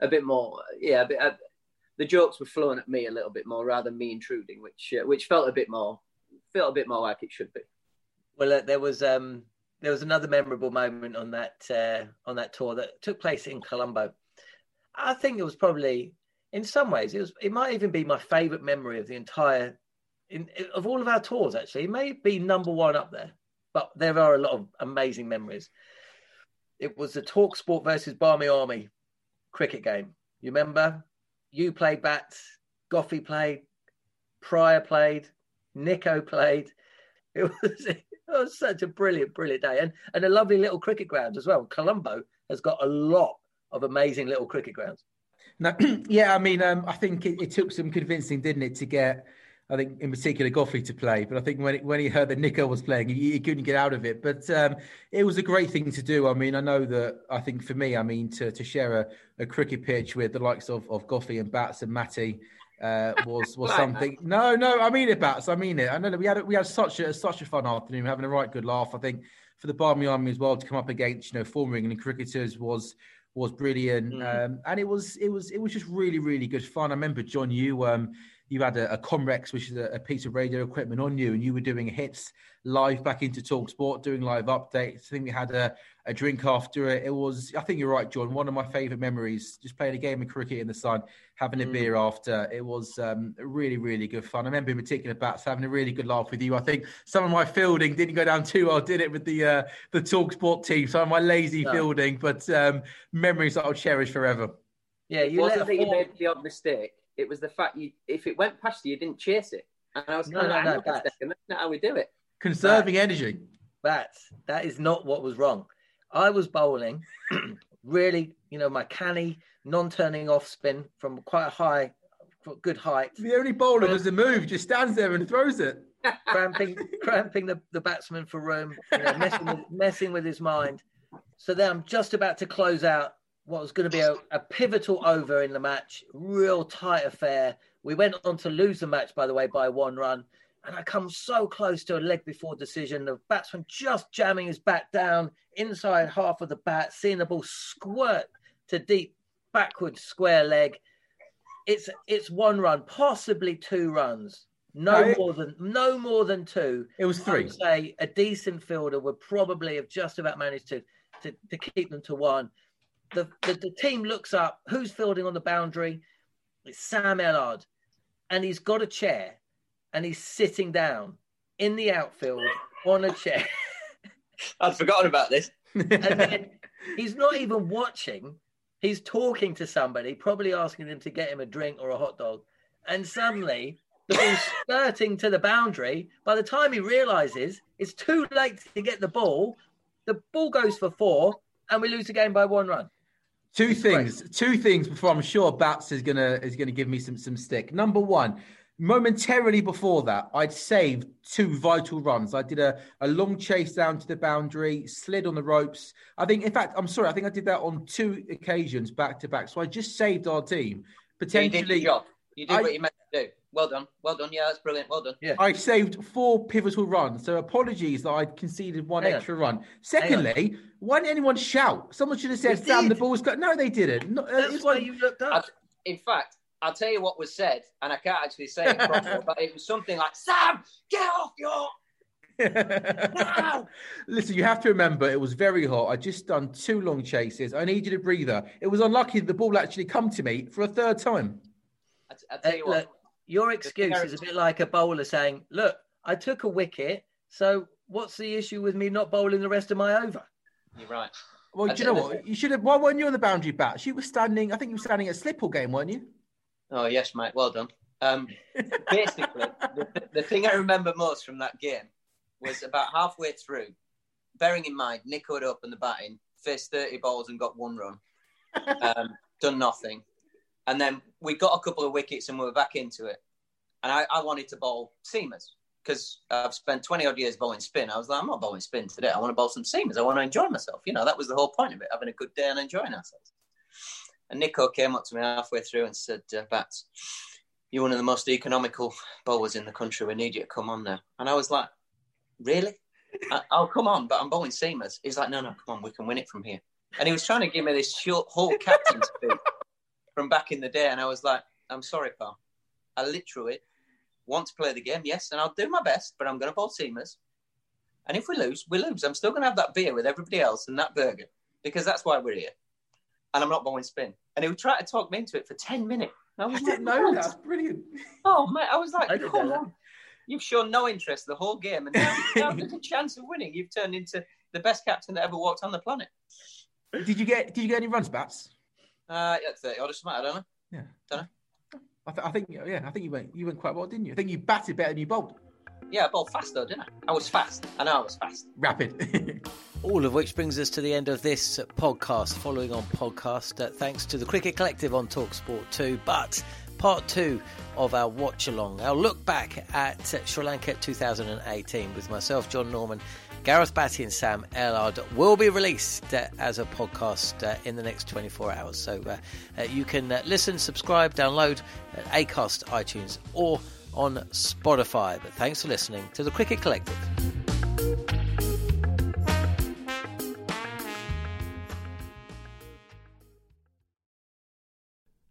a bit more, yeah. A bit, uh, the jokes were flowing at me a little bit more rather than me intruding, which uh, which felt a bit more felt a bit more like it should be. Well, uh, there was um, there was another memorable moment on that uh, on that tour that took place in Colombo. I think it was probably, in some ways, it was. It might even be my favourite memory of the entire, in, of all of our tours. Actually, it may be number one up there. But there are a lot of amazing memories. It was the Talk Sport versus Barmy Army cricket game. You remember? You played bats, Goughie played, Prior played, Nico played. It was was such a brilliant, brilliant day, and and a lovely little cricket ground as well. Colombo has got a lot of amazing little cricket grounds. Yeah, I mean, um, I think it, it, took some convincing, didn't it, to get, I think in particular Goughie to play. But I think when it, when he heard that Nico was playing, he, he couldn't get out of it. But um, it was a great thing to do. I mean, I know that I think for me, I mean, to to share a, a cricket pitch with the likes of of Goughie and Bats and Matty uh, was was something. No, no, I mean it, Bats. I mean it. I know that we had we had such a such a fun afternoon, having a right good laugh. I think for the Barmy Army as well to come up against you know former England cricketers was was brilliant, mm. um, and it was it was it was just really really good fun. I remember John, you um you had a, a Comrex, which is a, a, piece of radio equipment on you, and you were doing hits live back into Talk Sport, doing live updates. I think we had a, a drink after it. It was, I think you're right, John. One of my favourite memories, just playing a game of cricket in the sun, having a mm. beer after. It was um, really, really good fun. I remember in particular, Bats having a really good laugh with you. I think some of my fielding didn't go down too well, did it, with the uh, the Talk Sport team? Some of my lazy no. fielding, but um, memories that I'll cherish forever. Yeah, you wasn't that you made the odd mistake it was the fact you if it went past you, you didn't chase it. And I was kind no, of no, like, no, that's, that's not how we do it. Conserving that, energy. That's that is not what was wrong. I was bowling, really, you know, my canny, non-turning off spin from quite a high, good height. The only bowler does the move, just stands there and throws it. cramping, cramping the, the batsman for room, you know, messing, with, messing with his mind. So then I'm just about to close out what was going to be a, a, pivotal over in the match, real tight affair. We went on to lose the match, by the way, by one run. And I come so close to a leg before decision. The batsman just jamming his bat down inside half of the bat, seeing the ball squirt to deep backward square leg. It's it's one run, possibly two runs. No, no more than no more than two. It was three. I'd say a decent fielder would probably have just about managed to to, to keep them to one the, the, the team looks up. Who's fielding on the boundary? It's Sam Ellard, and he's got a chair, and he's sitting down in the outfield on a chair. I'd forgotten about this. and then he's not even watching. He's talking to somebody, probably asking them to get him a drink or a hot dog. And suddenly the ball's spurting to the boundary. By the time he realizes it's too late to get the ball, the ball goes for four and we lose the game by one run. Two it's things. Great. Two things before I'm sure Bats is gonna is gonna give me some some stick. Number one, momentarily before that, I'd saved two vital runs. I did a, a long chase down to the boundary, slid on the ropes. I think, in fact, I'm sorry, I think I did that on two occasions back to back. So I just saved our team. Potentially, yeah, you did. You did I, what you meant to do. Well done. Well done. Yeah, that's brilliant. Well done. Yeah. I saved four pivotal runs. So apologies that I conceded one Hang extra on. run. Secondly, why didn't anyone shout? Someone should have said, Sam, the ball's got. No, they didn't. No, uh, that's why you looked up. in fact, I'll tell you what was said, and I can't actually say it properly, but it was something like, Sam, get off your. now! Listen, you have to remember it was very hot. I just done two long chases. I needed a breather. It was unlucky that the ball actually come to me for a third time. I, t- I tell you what, look, your excuse is a bit like a bowler saying, "Look, I took a wicket, so what's the issue with me not bowling the rest of my over?" You're right. Well, do you know what? You should have. Why weren't you on the boundary bat? You were standing. I think you were standing at Slipple game, weren't you? Oh yes, mate. Well done. Um, basically, the, the thing I remember most from that game was about halfway through. Bearing in mind, Nick had opened the batting, faced 30 balls and got one run. Um, done nothing. And then we got a couple of wickets and we were back into it. And I, I wanted to bowl seamers because I've spent 20 odd years bowling spin. I was like, I'm not bowling spin today. I want to bowl some seamers. I want to enjoy myself. You know, that was the whole point of it, having a good day and enjoying ourselves. And Nico came up to me halfway through and said, uh, Bats, you're one of the most economical bowlers in the country. We need you to come on now. And I was like, really? I, will come on, but I'm bowling seamers. He's like, no, no, come on, we can win it from here. And he was trying to give me this short, whole captain speech from back in the day. And I was like, I'm sorry, pal. I literally want to play the game, yes, and I'll do my best, but I'm going to bowl seamers. And if we lose, we lose. I'm still going to have that beer with everybody else and that burger because that's why we're here and I'm not bowling spin. And he would try to talk me into it for 10 minutes. I, I didn't know that. That's brilliant. Oh, mate, I was like, I come on. You've shown no interest the whole game, and now, now there's a chance of winning. You've turned into the best captain that ever walked on the planet. Did you get Did you get any runs, Bats? Uh, yeah, thirty odd or something. I don't know. Yeah, don't know. I, th- I think yeah, I think you went you went quite well, didn't you? I think you batted better than you bowled. Yeah, I bowled fast though, didn't I? I was fast. I know I was fast. Rapid. All of which brings us to the end of this podcast, following on podcast. Uh, thanks to the Cricket Collective on Talksport 2. But part two of our watch along, our look back at uh, Sri Lanka 2018 with myself, John Norman, Gareth Batty, and Sam Ellard will be released uh, as a podcast uh, in the next 24 hours. So uh, uh, you can listen, subscribe, download at Acast, iTunes, or on Spotify. But thanks for listening to the Cricket Collective.